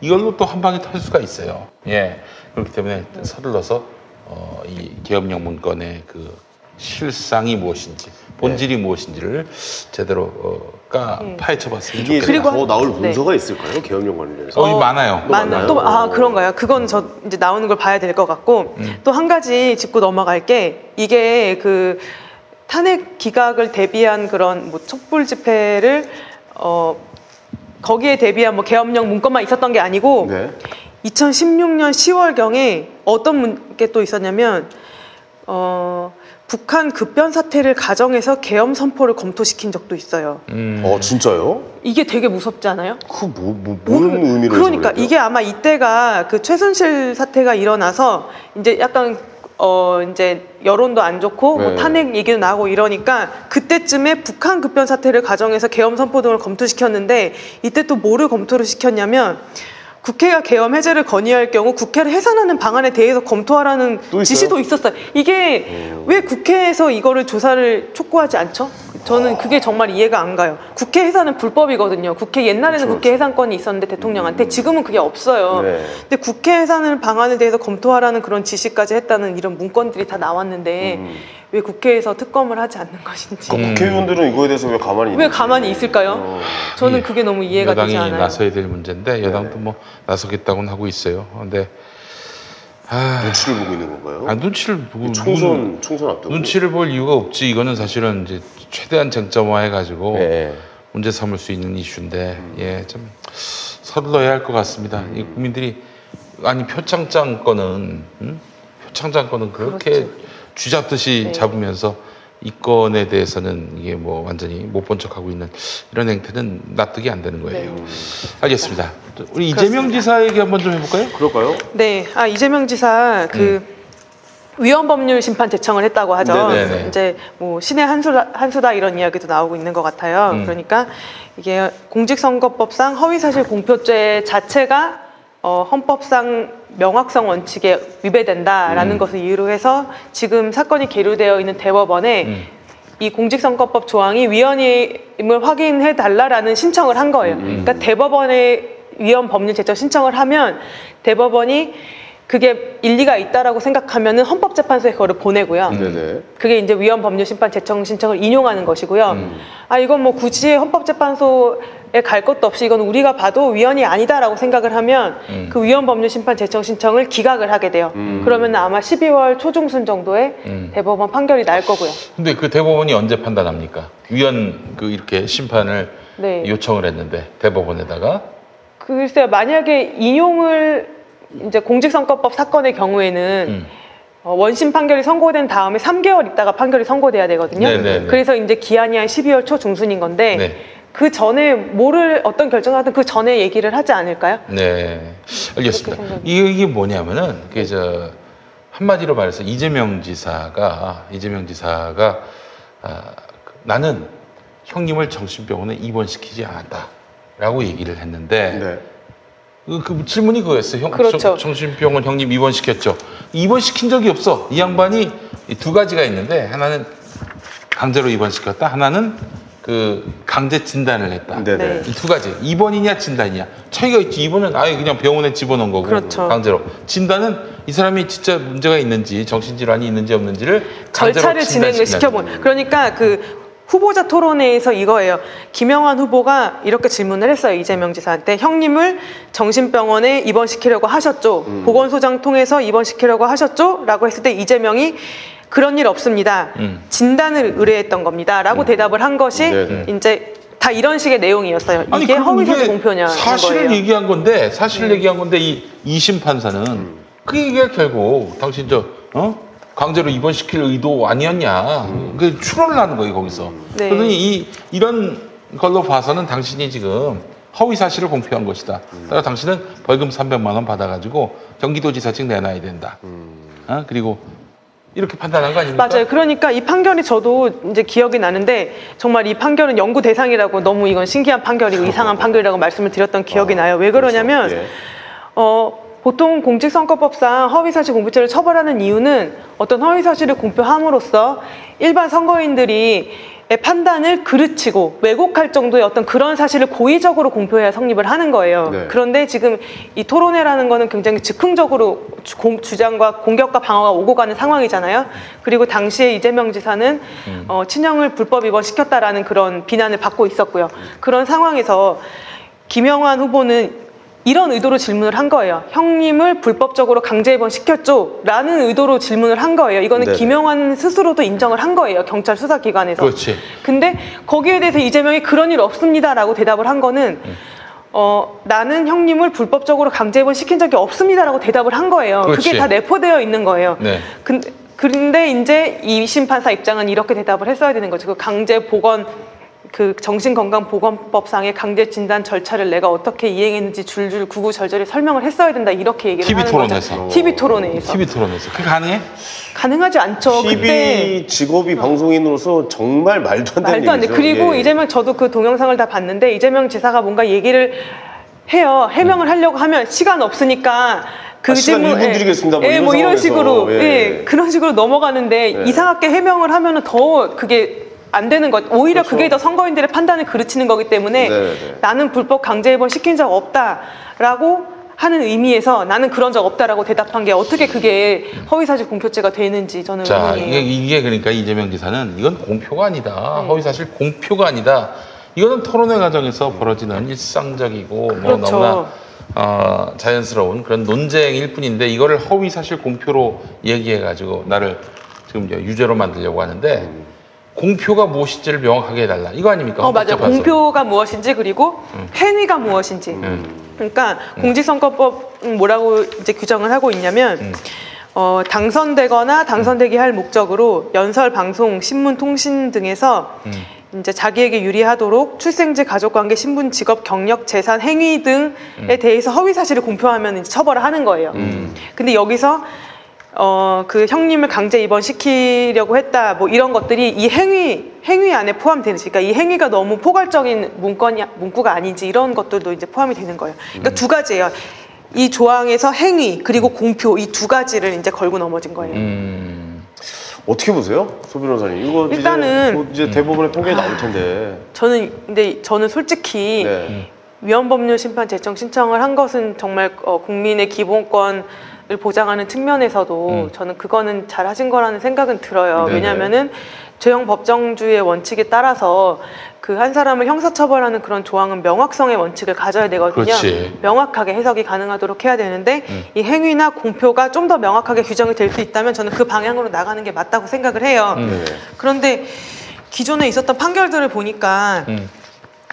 이걸로 또 한 방에 털 수가 있어요. 예. 그렇기 때문에 서둘러서 어, 이 계엄령 문건의 그 실상이 무엇인지 본질이 무엇인지를 제대로 어, 까 파헤쳐봤으면 이게 좋겠다. 그리고 더 한- 나올 네. 문서가 있을까요? 계엄령 관련해서. 어, 이 많아요. 많, 많아요? 또, 아, 어. 그런가요? 그건 저 이제 나오는 걸 봐야 될 것 같고, 음. 또한 가지 짚고 넘어갈 게, 이게 그 탄핵 기각을 대비한 그런 뭐 촛불 집회를, 어, 거기에 대비한 뭐 계엄령 문건만 있었던 게 아니고, 네. 2016년 10월경에 어떤 게 또 있었냐면, 어, 북한 급변 사태를 가정해서 계엄 선포를 검토시킨 적도 있어요. 음. 어 진짜요? 이게 되게 무섭지 않아요? 그 뭐, 뭐 무슨 의미로 그러니까? 이게 아마 이때가 그 최순실 사태가 일어나서 이제 약간 어 이제 여론도 안 좋고 뭐 네. 탄핵 얘기도 나오고 이러니까 그때쯤에 북한 급변 사태를 가정해서 계엄 선포 등을 검토시켰는데 이때 또 뭐를 검토를 시켰냐면 국회가 계엄 해제를 건의할 경우 국회를 해산하는 방안에 대해서 검토하라는? 지시도 있었어요. 이게 왜 국회에서 이거를 조사를 촉구하지 않죠? 저는 그게 정말 이해가 안 가요. 국회 해산은 불법이거든요. 국회 옛날에는 국회 해산권이 있었는데 대통령한테 지금은 그게 없어요. 네. 근데 국회 해산을 방안에 대해서 검토하라는 그런 지시까지 했다는 이런 문건들이 다 나왔는데 왜 국회에서 특검을 하지 않는 것인지 그 국회의원들은 이거에 대해서 왜 가만히 왜. 가만히 있을까요? 저는 그게 너무 이해가 여당이 되지 않아요. 나서야 될 문제인데 여당도 뭐 나서겠다고는 하고 있어요. 근데 아, 눈치를 보고 있는 건가요? 아, 눈치를 보고 총선 눈- 총선 앞두고 눈치를 볼 이유가 없지. 이거는 사실은 이제 최대한 쟁점화해 가지고 네. 문제 삼을 수 있는 이슈인데 예, 좀 서둘러야 할 것 같습니다. 이 국민들이 아니 표창장 건은 음? 표창장 건은 그렇게 쥐잡듯이 네. 잡으면서 이 건에 대해서는 이게 뭐 완전히 못 본 척하고 있는 이런 행태는 납득이 안 되는 거예요. 알겠습니다. 우리 이재명 지사 얘기 한번 좀 해볼까요? 그럴까요? 네, 아 이재명 지사 그 위헌 법률 심판 제청을 했다고 하죠. 음. 네네네. 이제 뭐 신의 한수다, 한수다 이런 이야기도 나오고 있는 것 같아요. 음. 그러니까 이게 공직선거법상 허위사실 공표죄 자체가 어, 헌법상 명확성 원칙에 위배된다라는 음. 것을 이유로 해서 지금 사건이 계류되어 있는 대법원에 음. 이 공직선거법 조항이 위헌임을 확인해 달라라는 신청을 한 거예요. 음. 그러니까 대법원에 위헌 법률 제청 신청을 하면 대법원이 그게 일리가 있다라고 생각하면은 헌법재판소에 그거를 보내고요. 네네. 그게 이제 위헌 법률 심판 제청 신청을 인용하는 것이고요. 음. 아 이건 뭐 굳이 헌법재판소에 갈 것도 없이 이건 우리가 봐도 위헌이 아니다라고 생각을 하면 음. 그 위헌 법률 심판 제청 신청을 기각을 하게 돼요. 그러면 아마 12월 초중순 정도에 음. 대법원 판결이 날 거고요. 근데 그 대법원이 언제 판단합니까? 위헌 그 이렇게 심판을 네. 요청을 했는데 대법원에다가 글쎄요, 만약에 인용을 이제 공직선거법 사건의 경우에는 음. 어, 원심 판결이 선고된 다음에 3개월 있다가 판결이 선고돼야 되거든요. 네네네. 그래서 이제 기한이 한 12월 초 중순인 건데 네. 그 전에 뭐를 어떤 결정을 하든 그 전에 얘기를 하지 않을까요? 네, 알겠습니다. 이게, 이게 뭐냐면은 그저 한마디로 말해서 이재명 지사가 이재명 지사가 아, 그, 나는 형님을 정신병원에 입원시키지 않았다라고 얘기를 했는데 네. 그, 그 질문이 그거였어요. 형, 그렇죠. 정, 정신병원 형님 입원시켰죠. 입원시킨 적이 없어. 이 양반이 이 두 가지가 있는데 하나는 강제로 입원시켰다. 하나는 그 강제 진단을 했다. 네네. 이 두 가지. 입원이냐 진단이냐. 차이가 있지. 입원은 아예 그냥 병원에 집어넣은 거고 그렇죠. 강제로. 진단은 이 사람이 진짜 문제가 있는지 정신질환이 있는지 없는지를 절차를 진행을 시켜본. 그러니까 그 후보자 토론회에서 이거예요. 김영환 후보가 이렇게 질문을 했어요. 이재명 지사한테 형님을 정신병원에 입원시키려고 하셨죠. 음. 보건소장 통해서 입원시키려고 하셨죠. 라고 했을 때 이재명이 그런 일 없습니다. 음. 진단을 의뢰했던 겁니다. 라고 대답을 한 것이 네네. 이제 다 이런 식의 내용이었어요. 아니, 이게 허위사실 공표냐 사실을 거예요. 네. 얘기한 건데 사실을 얘기한 건데 이 이심 판사는 그 얘기가 결국 당신 저 어? 강제로 입원시킬 의도 아니었냐 그 추론을 하는 거예요 거기서 네. 그러더니 이 이런 걸로 봐서는 당신이 지금 허위 사실을 공표한 것이다. 따라 당신은 벌금 300만 원 받아가지고 경기도지사직 내놔야 된다. 어? 그리고 이렇게 판단한 거 아닙니까? 맞아요. 그러니까 이 판결이 저도 이제 기억이 나는데 정말 이 판결은 연구 대상이라고 너무 이건 신기한 판결이고 이상한 판결이라고 말씀을 드렸던 기억이 나요. 왜 그러냐면 예. 어, 보통 공직선거법상 허위사실 공표죄를 처벌하는 이유는 어떤 허위사실을 공표함으로써 일반 선거인들이 의 판단을 그르치고 왜곡할 정도의 어떤 그런 사실을 고의적으로 공표해야 성립을 하는 거예요. 네. 그런데 지금 이 토론회라는 거는 굉장히 즉흥적으로 주, 공- 주장과 공격과 방어가 오고 가는 상황이잖아요. 그리고 당시에 이재명 지사는 어, 친형을 불법 입원시켰다라는 그런 비난을 받고 있었고요. 그런 상황에서 김영환 후보는 이런 의도로 질문을 한 거예요. 형님을 불법적으로 강제 입원 시켰죠? 라는 의도로 질문을 한 거예요. 이거는 네네. 김영환 스스로도 인정을 한 거예요. 경찰 수사기관에서. 그렇지. 근데 거기에 대해서 이재명이 그런 일 없습니다라고 대답을 한 거는 어, 나는 형님을 불법적으로 강제 입원 시킨 적이 없습니다라고 대답을 한 거예요. 그렇지. 그게 다 내포되어 있는 거예요. 네. 근데, 그런데 이제 이 심판사 입장은 이렇게 대답을 했어야 되는 거죠. 그 강제 보건 그 정신건강보건법상의 강제 진단 절차를 내가 어떻게 이행했는지 줄줄 구구절절히 설명을 했어야 된다 이렇게 얘기를 TV 하는 토론에서. 거죠. TV 토론회에서 TV 토론에서 그게 가능해? 가능하지 않죠. TV 그때 직업이 방송인으로서 정말 말도 안 되는 말도 안 돼. 얘기죠. 그리고 예. 이재명 저도 그 동영상을 다 봤는데 이재명 지사가 뭔가 얘기를 해요. 해명을 하려고 하면 시간 없으니까 그 아, 시간 질문- 일분 예. 드리겠습니다. 뭐 예, 이런 뭐 이런. 식으로 예. 예. 그런 식으로 넘어가는데 예. 이상하게 해명을 하면은 더 그게 안 되는 것. 오히려 그게 더 선거인들의 판단을 그르치는 거기 때문에 그렇죠. 네, 네. 나는 불법 강제 입원 시킨 적 없다라고 하는 의미에서 나는 그런 적 없다라고 대답한 게 어떻게 그게 허위사실 공표죄가 되는지 저는 자. 이게, 이게 그러니까 이재명 지사는 이건 공표가 아니다. 네. 허위사실 공표가 아니다. 이거는 토론회 과정에서 벌어지는 일상적이고 뭐 그렇죠. 너무나 어, 자연스러운 그런 논쟁일 뿐인데 이거를 허위사실 공표로 얘기해가지고 나를 지금 유죄로 만들려고 하는데 공표가 무엇인지를 명확하게 해달라. 이거 아닙니까? 어 맞아. 헌법재판소. 공표가 무엇인지 그리고 행위가 무엇인지. 음. 그러니까 공직선거법은 뭐라고 이제 규정을 하고 있냐면 음. 어, 당선되거나 당선되게 할 목적으로 연설, 방송, 신문, 통신 등에서 음. 이제 자기에게 유리하도록 출생지, 가족관계, 신분, 직업, 경력, 재산, 행위 등에 음. 대해서 허위 사실을 공표하면 이제 처벌을 하는 거예요. 음. 근데 여기서 어, 그 형님을 강제 입원시키려고 했다, 뭐 이런 것들이 이 행위, 행위 안에 포함되는지, 그러니까 이 행위가 너무 포괄적인 문건이, 문구가 아닌지 이런 것들도 이제 포함이 되는 거예요. 그러니까 두 가지예요. 이 조항에서 행위, 그리고 공표, 이 두 가지를 이제 걸고 넘어진 거예요. 음. 어떻게 보세요, 소 변호사님? 이거 일단은- 이제, 곧 이제 대법원의 판결이 나올 텐데. 저는, 근데 저는 솔직히 네. 위헌법률 심판 제청 신청을 한 것은 정말 어, 국민의 기본권을 보장하는 측면에서도 음. 저는 그거는 잘 하신 거라는 생각은 들어요. 네네. 왜냐하면은 죄형 법정주의 원칙에 따라서 그 한 사람을 형사처벌하는 그런 조항은 명확성의 원칙을 가져야 되거든요. 그렇지. 명확하게 해석이 가능하도록 해야 되는데 음. 이 행위나 공표가 좀 더 명확하게 규정이 될 수 있다면 저는 그 방향으로 나가는 게 맞다고 생각을 해요. 음. 그런데 기존에 있었던 판결들을 보니까 음.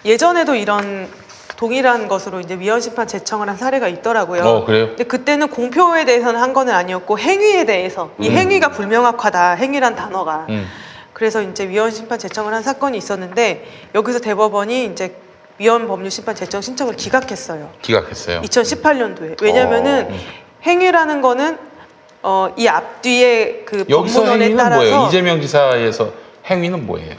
예전에도 이런 동일한 것으로 이제 위헌 심판 제청을 한 사례가 있더라고요. 어, 그래요? 근데 그때는 공표에 대해서는 한 거는 아니었고 행위에 대해서 이 음. 행위가 불명확하다. 행위란 단어가. 음. 그래서 이제 위헌 심판 제청을 한 사건이 있었는데 여기서 대법원이 이제 위헌 법률 심판 제청 신청을 기각했어요. 기각했어요. 2018년도에. 왜냐면은 어. 행위라는 거는 어, 이 앞뒤에 그 여기서 행위는 따라서 뭐예요? 이재명 지사에서 행위는 뭐예요?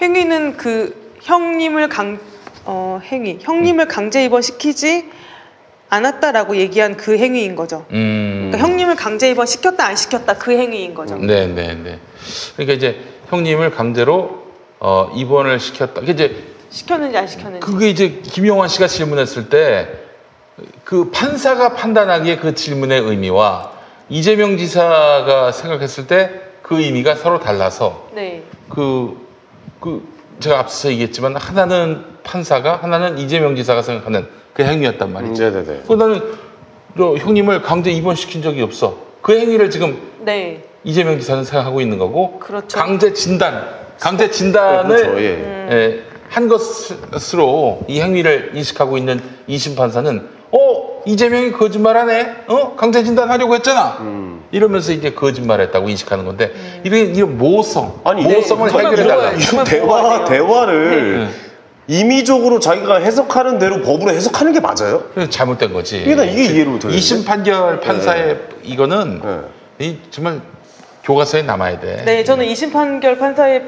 행위는 그 형님을 강 어, 행위 형님을 강제 입원시키지 않았다라고 얘기한 그 행위인 거죠. 음. 그러니까 형님을 강제 입원 시켰다 안 시켰다 그 행위인 거죠. 네, 네, 네. 그러니까 이제 형님을 강제로 어, 입원을 시켰다. 그게 이제 시켰는지 안 시켰는지. 그게 이제 김용환 씨가 질문했을 때 그 판사가 판단하기에 그 질문의 의미와 이재명 지사가 생각했을 때 그 의미가 서로 달라서 네. 그, 그, 제가 앞서 얘기했지만 하나는 판사가 하나는 이재명 지사가 생각하는 그 행위였단 말이죠. 네네네. 그 나는 저 형님을 강제 입원시킨 적이 없어. 그 행위를 지금 네. 이재명 지사는 생각하고 있는 거고 그렇죠. 강제 진단, 강제 진단을 그렇죠, 예. 음. 예, 한 것으로 이 행위를 인식하고 있는 이심 판사는 어 이재명이 거짓말하네, 어 강제 진단하려고 했잖아. 음. 이러면서 이제 거짓말했다고 인식하는 건데 이런 이런 모호성, 아니, 모호성을 정말 해결해 달라. 이거 대화 대화를 임의적으로 자기가 해석하는 대로 법으로 해석하는 게 맞아요? 잘못된 거지. 이게 나 이게 이해를 못하겠네. 이심 판결 판사의 이거는 이 정말 교과서에 남아야 돼. 네, 저는 이심 판결 판사는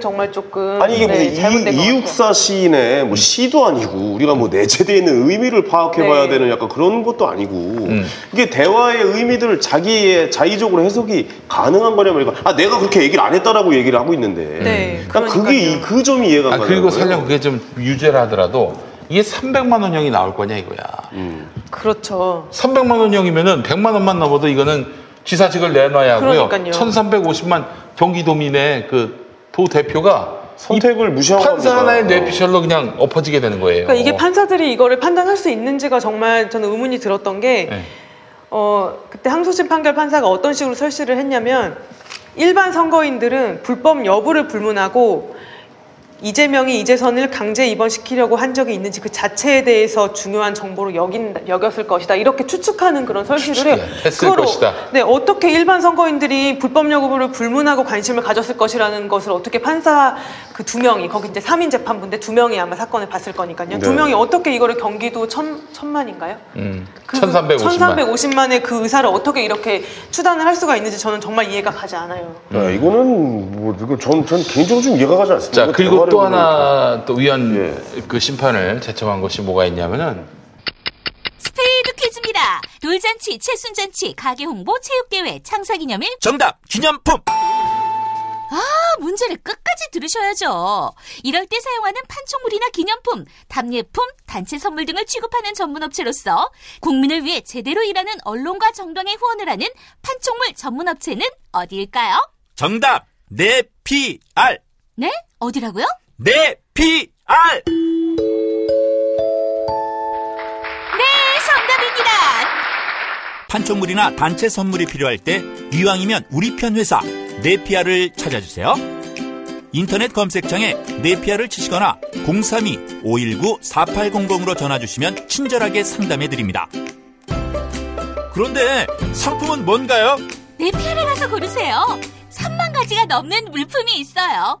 정말 조금 아니 이게 네, 뭐 이, 이육사 시인의 뭐 시도 아니고 우리가 뭐 내재되어 있는 의미를 파악해봐야 네. 되는 약간 그런 것도 아니고 음. 이게 대화의 의미들을 자기의 자의적으로 해석이 가능한 거냐 말이야. 아 내가 그렇게 얘기를 안 했다라고 얘기를 하고 있는데. 네, 난 그게 이- 그 점이 이해가 안 아, 가는 그리고. 설령 그게 좀 유죄라 하더라도 이게 300만 원형이 나올 거냐 이거야. 음. 그렇죠. 300만 원형이면은 100만 원만 넘어도 이거는 지사직을 내놔야 하고요. 그러니까요. 1350만 경기도민의 그 도 대표가 선택을 무시한 판사 겁니다. 하나의 뇌피셜로 그냥 엎어지게 되는 거예요. 그러니까 이게 판사들이 이거를 판단할 수 있는지가 정말 저는 의문이 들었던 게 네. 어, 그때 항소심 판결 판사가 어떤 식으로 설시를 했냐면 일반 선거인들은 불법 여부를 불문하고 이재명이 이재선을 강제 입원시키려고 한 적이 있는지 그 자체에 대해서 중요한 정보로 여긴 여겼을 것이다 이렇게 추측하는 그런 설실을 해요. 했을 그거로 것이다. 네 어떻게 일반 선거인들이 불법 여부를 불문하고 관심을 가졌을 것이라는 것을 어떻게 판사 그 두 명이 거기 이제 3인 재판부인데 두 명이 아마 사건을 봤을 거니까요. 두 네. 명이 어떻게 이거를 경기도 천 천만인가요? 음, 그 1350만. 1350만의 그 의사를 어떻게 이렇게 추단을 할 수가 있는지 저는 정말 이해가 가지 않아요. 네, 이거는 뭐 이거 전, 전 개인적으로 좀 이해가 가지 않습니다. 자 그리고 또 하나 또 위원 그 심판을 제청한 것이 뭐가 있냐면은 스피드 퀴즈입니다. 돌잔치, 칠순잔치, 가게 홍보, 체육대회, 창사기념일. 정답 기념품 아, 문제를 끝까지 들으셔야죠. 이럴 때 사용하는 판촉물이나 기념품, 답례품, 단체 선물 등을 취급하는 전문업체로서 국민을 위해 제대로 일하는 언론과 정당에 후원을 하는 판촉물 전문업체는 어디일까요? 정답 네피알 네? 어디라고요? 네피알 네, 정답입니다. 판촉물이나 단체 선물이 필요할 때 이왕이면 우리 편 회사 네피아를 찾아주세요. 인터넷 검색창에 네피아를 치시거나 032-519-4800으로 전화주시면 친절하게 상담해드립니다. 그런데 상품은 뭔가요? 네, 피아를 가서 고르세요. 3만 가지가 넘는 물품이 있어요.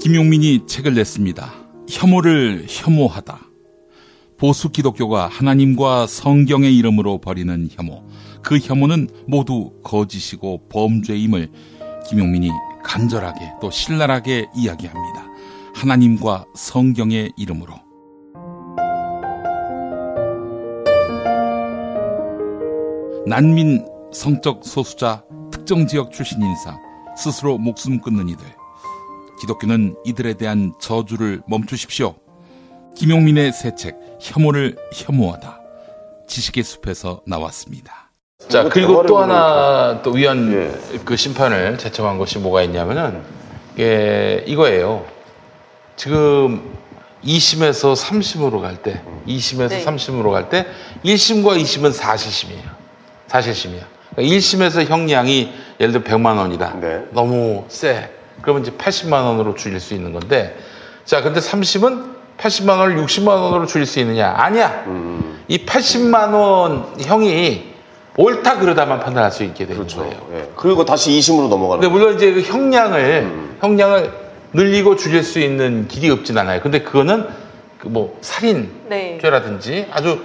김용민이 책을 냈습니다. 혐오를 혐오하다. 보수 기독교가 하나님과 성경의 이름으로 벌이는 혐오. 그 혐오는 모두 거짓이고 범죄임을 김용민이 간절하게 또 신랄하게 이야기합니다. 하나님과 성경의 이름으로. 난민, 성적 소수자, 특정 지역 출신 인사, 스스로 목숨 끊는 이들. 기독교는 이들에 대한 저주를 멈추십시오. 김용민의 새 책, 혐오를 혐오하다. 지식의 숲에서 나왔습니다. 자 이거 그리고 또 하나 또 위원 그 심판을 제청한 것이 뭐가 있냐면은 이게 이거예요. 지금 2심에서 3심으로 갈 때, 2심에서 네. 3심으로 갈 때 1심과 2심은 사실심이에요. 사실심이야. 그러니까 1심에서 형량이 예를 들어 100만 원이다. 너무 세. 그러면 이제 80만 원으로 줄일 수 있는 건데 자, 근데 3심은 80만 원을 60만 원으로 줄일 수 있느냐? 아니야. 이 80만 원 형이 옳다 그러다만 판단할 수 있게 되는 거예요. 그리고 다시 2심으로 넘어가는 근데 물론 이제 그 형량을 형량을 늘리고 줄일 수 있는 길이 없진 않아요. 근데 그거는 그 뭐 살인죄라든지 네. 아주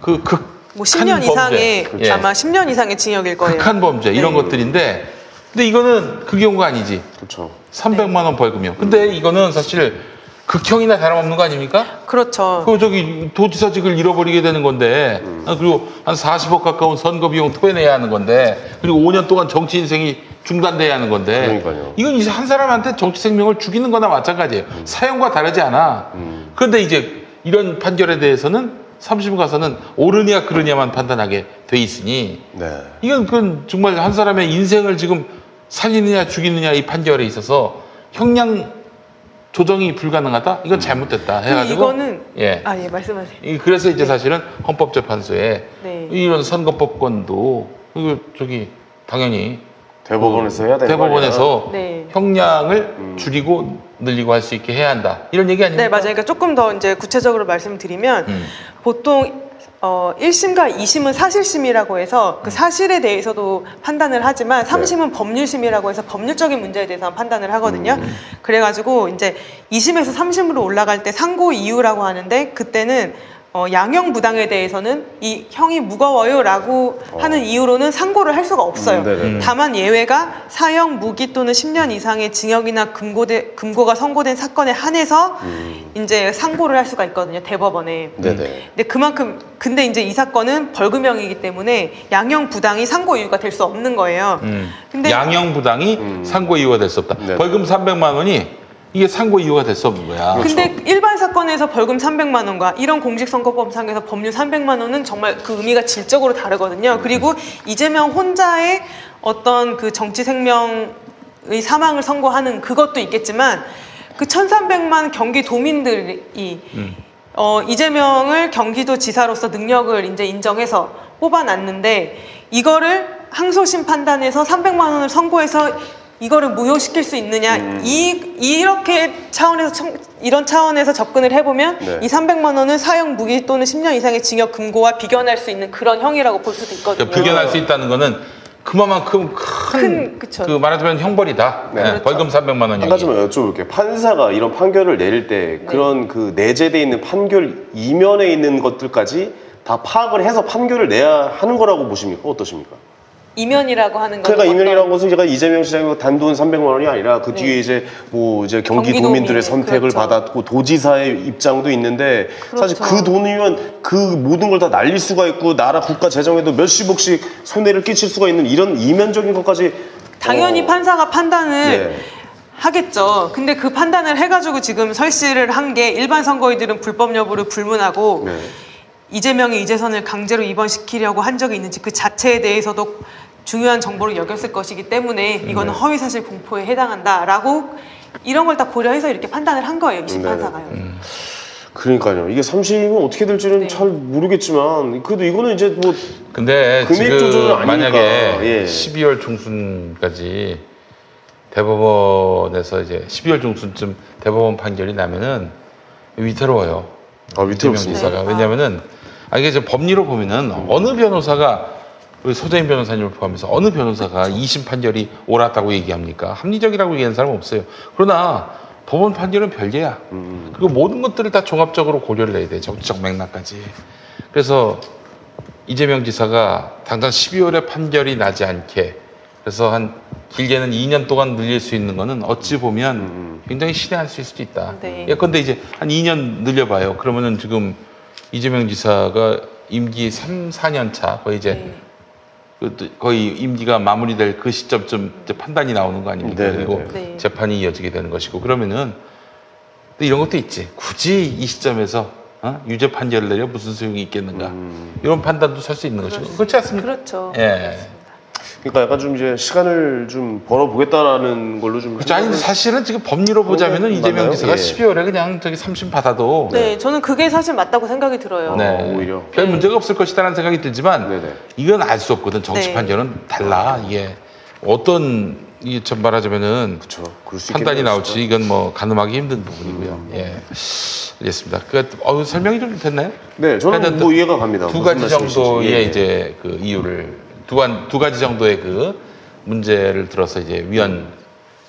그 극 뭐 10년 이상의 예. 아마 10년 이상의 징역일 거예요. 극한 범죄 이런 네. 것들인데 근데 이거는 그 경우가 아니지. 그렇죠. 300만 원 벌금이요. 근데 이거는 사실 극형이나 다름없는 거 아닙니까? 그렇죠. 그 저기 도지사직을 잃어버리게 되는 건데 아, 그리고 한 40억 가까운 선거 비용 토해내야 하는 건데 그리고 5년 동안 정치 인생이 중단돼야 하는 건데 이건 이제 한 사람한테 정치 생명을 죽이는 거나 마찬가지예요. 사형과 다르지 않아. 그런데 이제 이런 판결에 대해서는 3심 가서는 옳으냐 그르냐만 판단하게 돼 있으니 이건 그건 정말 한 사람의 인생을 지금 살리느냐 죽이느냐 이 판결에 있어서 형량 조정이 불가능하다? 이건 잘못됐다 그 해가지고 이거는 예. 아 예 말씀하세요. 이- 그래서 이제 사실은 헌법재판소에 네. 이런 선거법권도 이거 저기 당연히 대법원에서 해야 되는 대법원에서? 네. 형량을 줄이고 늘리고 할 수 있게 해야 한다 이런 얘기 아닙니까? 네 맞아요. 그러니까 조금 더 이제 구체적으로 말씀드리면 음. 보통 어 1심과 2심은 사실심이라고 해서 음. 그 사실에 대해서도 판단을 하지만 3심은 법률심이라고 해서 법률적인 문제에 대해서 판단을 하거든요. 그래가지고 이제 2심에서 3심으로 올라갈 때 상고 이유라고 하는데 그때는 어, 양형 부당에 대해서는 이 형이 무거워요라고 하는 이유로는 상고를 할 수가 없어요. 음, 네네. 음. 다만 예외가 사형 무기 또는 10년 이상의 징역이나 금고대, 금고가 선고된 사건에 한해서 이제 상고를 할 수가 있거든요. 대법원에. 음. 네네. 근데 그만큼 근데 이제 이 사건은 벌금형이기 때문에 양형 부당이 상고 이유가 될 수 없는 거예요. 음. 근데- 양형 부당이 음. 상고 이유가 될 수 없다. 네. 벌금 300만 원이 이게 상고 이유가 될 수 없는 거야. 그렇죠. 근데 일반 사건에서 벌금 300만 원과 이런 공직선거법상에서 법률 300만 원은 정말 그 의미가 질적으로 다르거든요. 그리고 이재명 혼자의 어떤 그 정치 생명의 사망을 선고하는 그것도 있겠지만 그 1,300만 경기 도민들이 어, 이재명을 경기도 지사로서 능력을 이제 인정해서 뽑아놨는데 이거를 항소심 판단에서 300만 원을 선고해서 이거를 무효시킬 수 있느냐 이 이렇게 차원에서 청- 이런 차원에서 접근을 해보면 네. 이 300만 원은 사형 무기 또는 10년 이상의 징역 금고와 비견할 수 있는 그런 형이라고 볼 수도 있거든요. 그러니까 비견할 수 있다는 거는 그만큼 큰, 큰, 그쵸. 그 말하자면 형벌이다. 네. 네, 그렇죠. 벌금 300만 원이. 한 가지만 여쭤볼게요. 판사가 이런 판결을 내릴 때 네. 그런 그 내재돼 있는 판결 이면에 있는 것들까지 다 파악을 해서 판결을 내야 하는 거라고 보십니까? 어떠십니까? 이면이라고 하는 건 그러니까 어떤- 이면이라는 것은 제가 이재명 시장이 단돈 300만 원이 아니라 그 네. 뒤에 이제 뭐 이제 경기 경기 도민들의 도민, 선택을 그렇죠. 받았고 도지사의 입장도 있는데 사실 그렇죠. 그 돈이면 그 모든 걸 다 날릴 수가 있고 나라 국가 재정에도 몇십억씩 손해를 끼칠 수가 있는 이런 이면적인 것까지 당연히 어, 판사가 판단을 네. 하겠죠. 근데 그 판단을 해가지고 지금 설시를 한 게 일반 선거인들은 불법 여부를 불문하고 네. 이재명이 이재선을 강제로 입원시키려고 한 적이 있는지 그 자체에 대해서도 중요한 정보를 여겼을 것이기 때문에 이거는 네. 허위사실 공포에 해당한다라고 이런 걸 다 고려해서 이렇게 판단을 한 거예요. 이심 네. 판사가요. 그러니까요. 이게 30이면 어떻게 될지는 네. 잘 모르겠지만 그래도 이거는 이제 뭐 근데 금액 조절은 아니니까. 만약에 예. 12월 중순까지 대법원에서 이제 12월 중순쯤 대법원 판결이 나면은 위태로워요. 아, 위태롭습니다. 네. 왜냐면은 아 이게 이제 법리로 보면은 어느 변호사가 우리 소재인 변호사님을 포함해서 어느 변호사가 2심 판결이 옳았다고 얘기합니까? 합리적이라고 얘기하는 사람은 없어요. 그러나 법원 판결은 별개야. 음. 그리고 모든 것들을 다 종합적으로 고려를 해야 돼. 정치적 맥락까지. 그래서 이재명 지사가 당장 12월에 판결이 나지 않게 그래서 한 길게는 2년 동안 늘릴 수 있는 거는 어찌 보면 굉장히 신뢰할 수 있을 수도 있다. 네. 예컨대 이제 한 2년 늘려봐요. 그러면은 지금 이재명 지사가 임기 3, 4년 차 거의 이제 네. 그또 거의 임기가 마무리될 그 시점쯤 이제 판단이 나오는 거 아닙니까? 네, 네, 그리고 네. 재판이 이어지게 되는 것이고 그러면은 또 이런 것도 있지. 굳이 이 시점에서 어? 유죄 판결을 내려 무슨 소용이 있겠는가? 음. 이런 판단도 설 수 있는 것이고 그렇지 않습니까? 그렇죠. 예. 그러니까 약간 좀 이제 시간을 좀 벌어보겠다라는 걸로 좀 그렇죠. 아니 근데 사실은 지금 법리로 보자면은 맞나요? 이재명 지사가 예. 12월에 그냥 저기 3심 받아도 네, 저는 그게 사실 맞다고 생각이 들어요. 네. 어, 오히려. 별 문제가 없을 것이다라는 생각이 들지만 네네. 이건 알 수 없거든. 정치 네. 판결은 달라. 이게 어떤 좀 말하자면은 그렇죠. 그럴 수 판단이 있겠네요, 나올지 진짜. 이건 뭐 가늠하기 힘든 부분이고요. 예. 알겠습니다. 그 어, 설명이 좀 됐나요? 네, 저는 하여튼 뭐 이해가 갑니다. 두 무슨 가지 말씀이신지. 정도의 예. 이제 그 이유를 두, 한, 두 가지 정도의 그 문제를 들어서 이제 위헌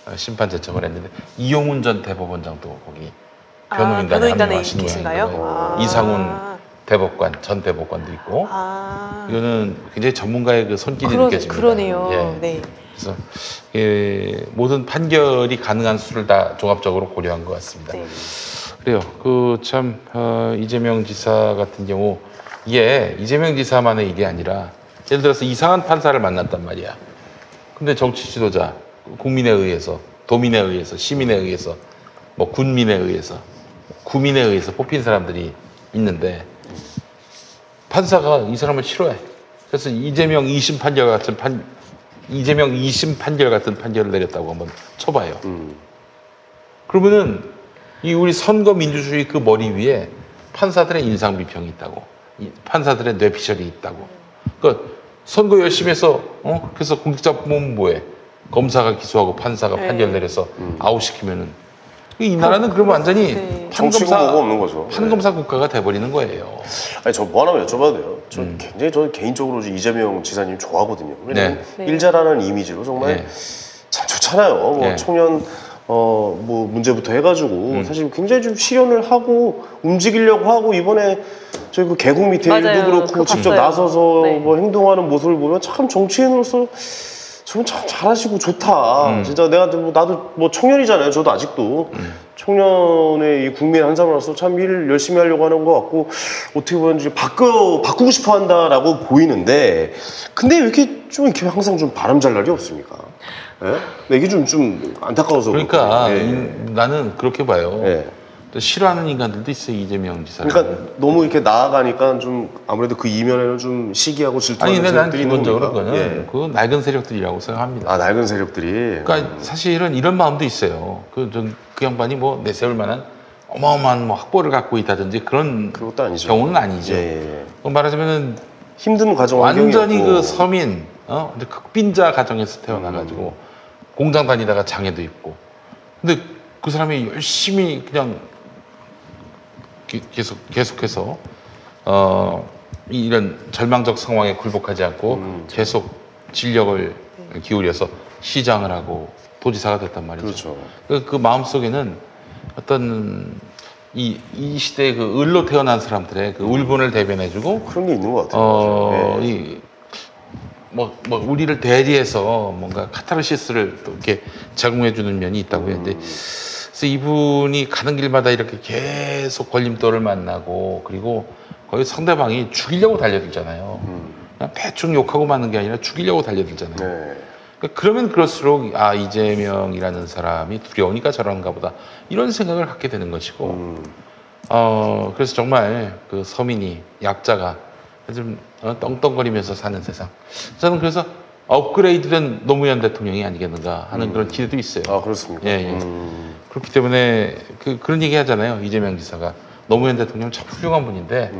어, 심판 제청을 했는데 이용훈 전 대법원장도 거기 아, 변호인단에 변호인단에 합류하신 계신가요? 모양이고요. 아. 이상훈 대법관 전 대법관도 있고 아, 이거는 굉장히 전문가의 그 손길이 그러, 느껴집니다. 그러네요. 예. 네. 그래서 예, 모든 판결이 가능한 수를 다 종합적으로 고려한 것 같습니다. 네. 그래요. 그 참 이재명 지사 같은 경우 이게 이재명 지사만의 일이 아니라 예를 들어서 이상한 판사를 만났단 말이야. 근데 정치 지도자, 국민에 의해서, 도민에 의해서, 시민에 의해서, 뭐 군민에 의해서, 구민에 의해서 뽑힌 사람들이 있는데 판사가 이 사람을 싫어해. 그래서 이재명 2심 판결 같은 판 이재명 2심 판결 같은 판결을 내렸다고 한번 쳐봐요. 음. 그러면은 이 우리 선거 민주주의 그 머리 위에 판사들의 인상 비평이 있다고, 이 판사들의 뇌피셜이 있다고. 그러니까 선거 열심히 해서 어 그래서 공직자법무부에 검사가 기소하고 판사가 네. 판결 내려서 아웃시키면은 이 나라는 그러면 완전히 네. 정치고 뭐가 없는 거죠. 판검사 국가가 돼버리는 거예요. 아니 저 뭐 하나만 여쭤봐도 돼요. 저 음. 굉장히 저는 개인적으로 이재명 지사님 좋아하거든요. 왜냐면 네. 일자라는 이미지로 정말 네. 참 좋잖아요. 뭐 네. 청년 어, 뭐, 문제부터 해가지고, 음. 사실 굉장히 좀 실현을 하고, 움직이려고 하고, 이번에 저희 그 개국 맞아요. 그렇고, 직접 봤어요. 나서서 네. 뭐 행동하는 모습을 보면 참 정치인으로서 저분 참 잘하시고 좋다. 음. 진짜 내가 뭐, 나도 뭐 청년이잖아요. 저도 아직도. 청년의 이 국민 한 사람으로서 참 일 열심히 하려고 하는 것 같고, 어떻게 보면 이제 바꿔, 바꾸고 싶어 한다라고 보이는데, 근데 왜 이렇게 좀 이렇게 항상 좀 바람 잘 날이 없습니까? 예? 근데 이게 좀, 좀 안타까워서. 그러니까. 예. 이- 나는 그렇게 봐요. 또 싫어하는 인간들도 있어요 이재명 지사. 그러니까 너무 이렇게 나아가니까 좀 아무래도 그 이면에는 좀 시기하고 아니 질투하는 난 세력들이 있는 기본적으로 겁니까? 그거는 예. 그 낡은 세력들이라고 생각합니다. 아, 낡은 세력들이. 그러니까 사실은 이런 마음도 있어요. 그, 전, 그 양반이 뭐 내세울 만한 어마어마한 뭐 학벌을 갖고 있다든지 그런 경우는 아니죠. 뭐 말하자면은 힘든 과정 완전히 환경이었고. 그 서민, 어, 극빈자 가정에서 태어나가지고 공장 다니다가 장애도 있고. 근데 그 사람이 열심히 그냥 기- 계속 계속해서 어 이- 이런 절망적 상황에 굴복하지 않고 계속 진력을 기울여서 시장을 하고 도지사가 됐단 말이죠. 그, 그 마음 속에는 어떤 이, 이 시대의 그 을로 태어난 사람들의 그 울분을 대변해주고 그런 게 있는 것 같아요. 어, 예. 이, 뭐, 뭐, 우리를 대리해서 뭔가 카타르시스를 또 이렇게 제공해 주는 면이 있다고 했는데, 그래서 이분이 가는 길마다 이렇게 계속 걸림돌을 만나고, 그리고 거의 상대방이 죽이려고 달려들잖아요. 그냥 대충 욕하고 마는 게 아니라 죽이려고 달려들잖아요. 그러니까 그러면 그럴수록, 아, 이재명이라는 사람이 두려우니까 저런가 보다. 이런 생각을 갖게 되는 것이고, 어, 그래서 정말 그 서민이, 약자가 좀 어, 떵떵거리면서 사는 세상. 저는 그래서 업그레이드된 노무현 대통령이 아니겠는가 하는 그런 기대도 있어요. 아, 그렇습니까? 예, 예. 그렇기 때문에 그, 그런 얘기 하잖아요. 이재명 지사가. 노무현 대통령 참 훌륭한 분인데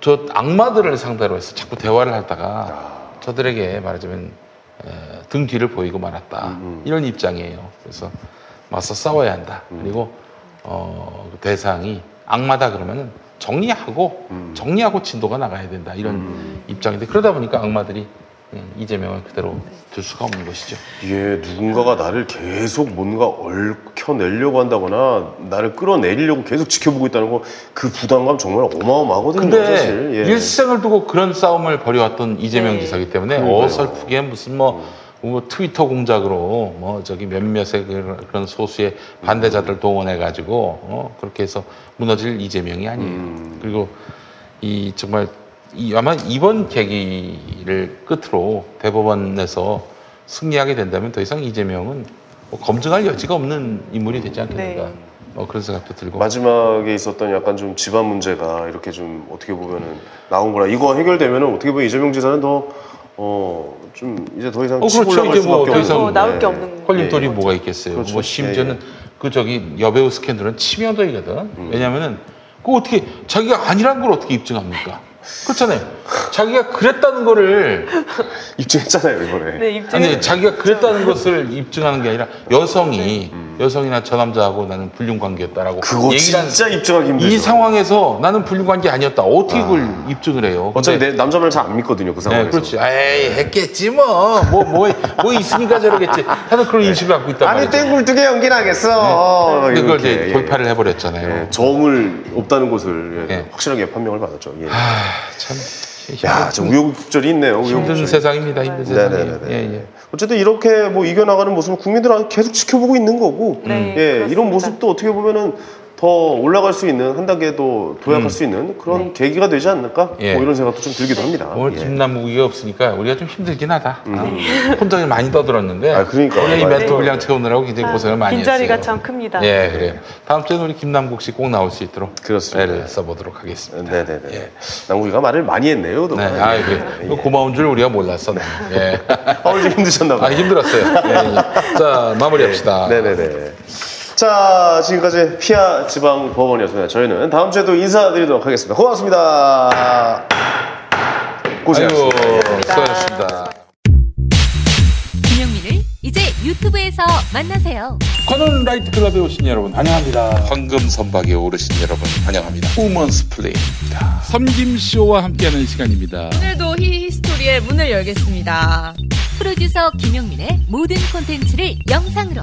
저 악마들을 상대로 해서 자꾸 대화를 하다가 저들에게 말하자면 에, 등 뒤를 보이고 말았다. 이런 입장이에요. 그래서 맞서 싸워야 한다. 그리고 어, 그 대상이 악마다 그러면은 정리하고 정리하고 진도가 나가야 된다. 이런 입장인데 그러다 보니까 악마들이 예, 이재명을 그대로 둘 수가 없는 것이죠. 예, 누군가가 나를 계속 뭔가 얽혀내려고 한다거나 나를 끌어내리려고 계속 지켜보고 있다는 거 그 부담감 정말 어마어마하거든요, 근데 사실. 예. 일생을 두고 그런 싸움을 벌여왔던 이재명 네. 지사기 때문에 그러니까요. 어설프게 무슨 뭐, 뭐 트위터 공작으로 뭐 저기 몇몇의 그런 소수의 반대자들 동원해 가지고 어 그렇게 해서 무너질 이재명이 아니에요. 음. 그리고 이 정말 이 아마 이번 계기를 끝으로 대법원에서 승리하게 된다면 더 이상 이재명은 뭐 검증할 여지가 없는 인물이 되지 않겠는가. 네. 어, 그런 생각도 들고. 마지막에 있었던 약간 좀 집안 문제가 이렇게 좀 어떻게 보면은 나온 거라 이거 해결되면은 어떻게 보면 이재명 지사는 더 어 좀 이제 더 이상 어, 그렇죠. 이제 뭐 수밖에 더 이상 없는 예. 걸림돌이 뭐가 있겠어요. 그렇죠. 뭐 심지어는 예, 그 저기 여배우 스캔들은 치명적이거든. 음. 왜냐면은 그 어떻게 자기가 아니란 걸 어떻게 입증합니까? 그렇잖아요. 자기가 그랬다는 거를 입증했잖아요 이번에. 네, 아니 자기가 그랬다는 것을 입증하는 게 아니라 여성이 여성이나 저 남자하고 나는 불륜 관계였다라고 음. 그거 진짜 입증하기 힘들죠. 이 상황에서 나는 불륜 관계 아니었다. 어떻게 그걸 입증을 해요? 어차피 근데- 내 남자 말잘안 믿거든요 그 상황에서. 네, 그렇지. 에이, 했겠지, 뭐. 뭐, 뭐, 뭐 있으니까 저러겠지. 다들 그런 인식을 갖고 있단 아니 말이죠. 땡굴 두개 연기나겠어. 근데 그걸 이렇게. 이제 돌파를 해버렸잖아요. 예, 정을 없다는 것을 예, 확실하게 판명을 받았죠. 예. 참. 야, 좀 우여곡절이 있네요. 힘든 우여곡절이. 세상입니다, 힘든 세상이. 네네네. 예, 예. 어쨌든 이렇게 뭐 이겨나가는 모습을 국민들은 계속 지켜보고 있는 거고, 네, 예, 이런 모습도 어떻게 보면은 더 올라갈 수 있는 한 단계 더 도약할 음. 수 있는 그런 계기가 되지 않을까? 예. 뭐 이런 생각도 좀 들기도 합니다. 오늘 예. 김남국이가 없으니까 우리가 좀 힘들긴 하다. 아, 혼자 많이 떠들었는데. 아, 그러니까. 원래 이. 멘트 분량 채우느라고 굉장히 고생을 많이 했어요. 빈자리가 참 큽니다. 예, 그래요. 다음 주에는 우리 김남국 씨 꼭 나올 수 있도록 그렇습니다. 애를 써보도록 하겠습니다. 네 네네. 남국이가 말을 많이 했네요. 네. 아, 예. 그래. 고마운 줄 우리가 몰랐어. 네. 예. 아, 오늘 좀 힘드셨나 봐요. 아, 힘들었어요. 예, 예. 자, 마무리합시다. 네 네 네. 자, 지금까지 피아 지방 법원이었습니다. 저희는 다음 주에도 인사드리도록 하겠습니다. 고맙습니다. 고생하셨습니다. 아이고, 수고하셨습니다. 김용민을 이제 유튜브에서 만나세요. 관훈 나이트 클럽에 오신 여러분 환영합니다. 황금 선박에 오르신 여러분 환영합니다. 우먼스 플레이입니다. 섬김 쇼와 함께하는 시간입니다. 오늘도 히히스토리의 문을 열겠습니다. 프로듀서 김영민의 모든 콘텐츠를 영상으로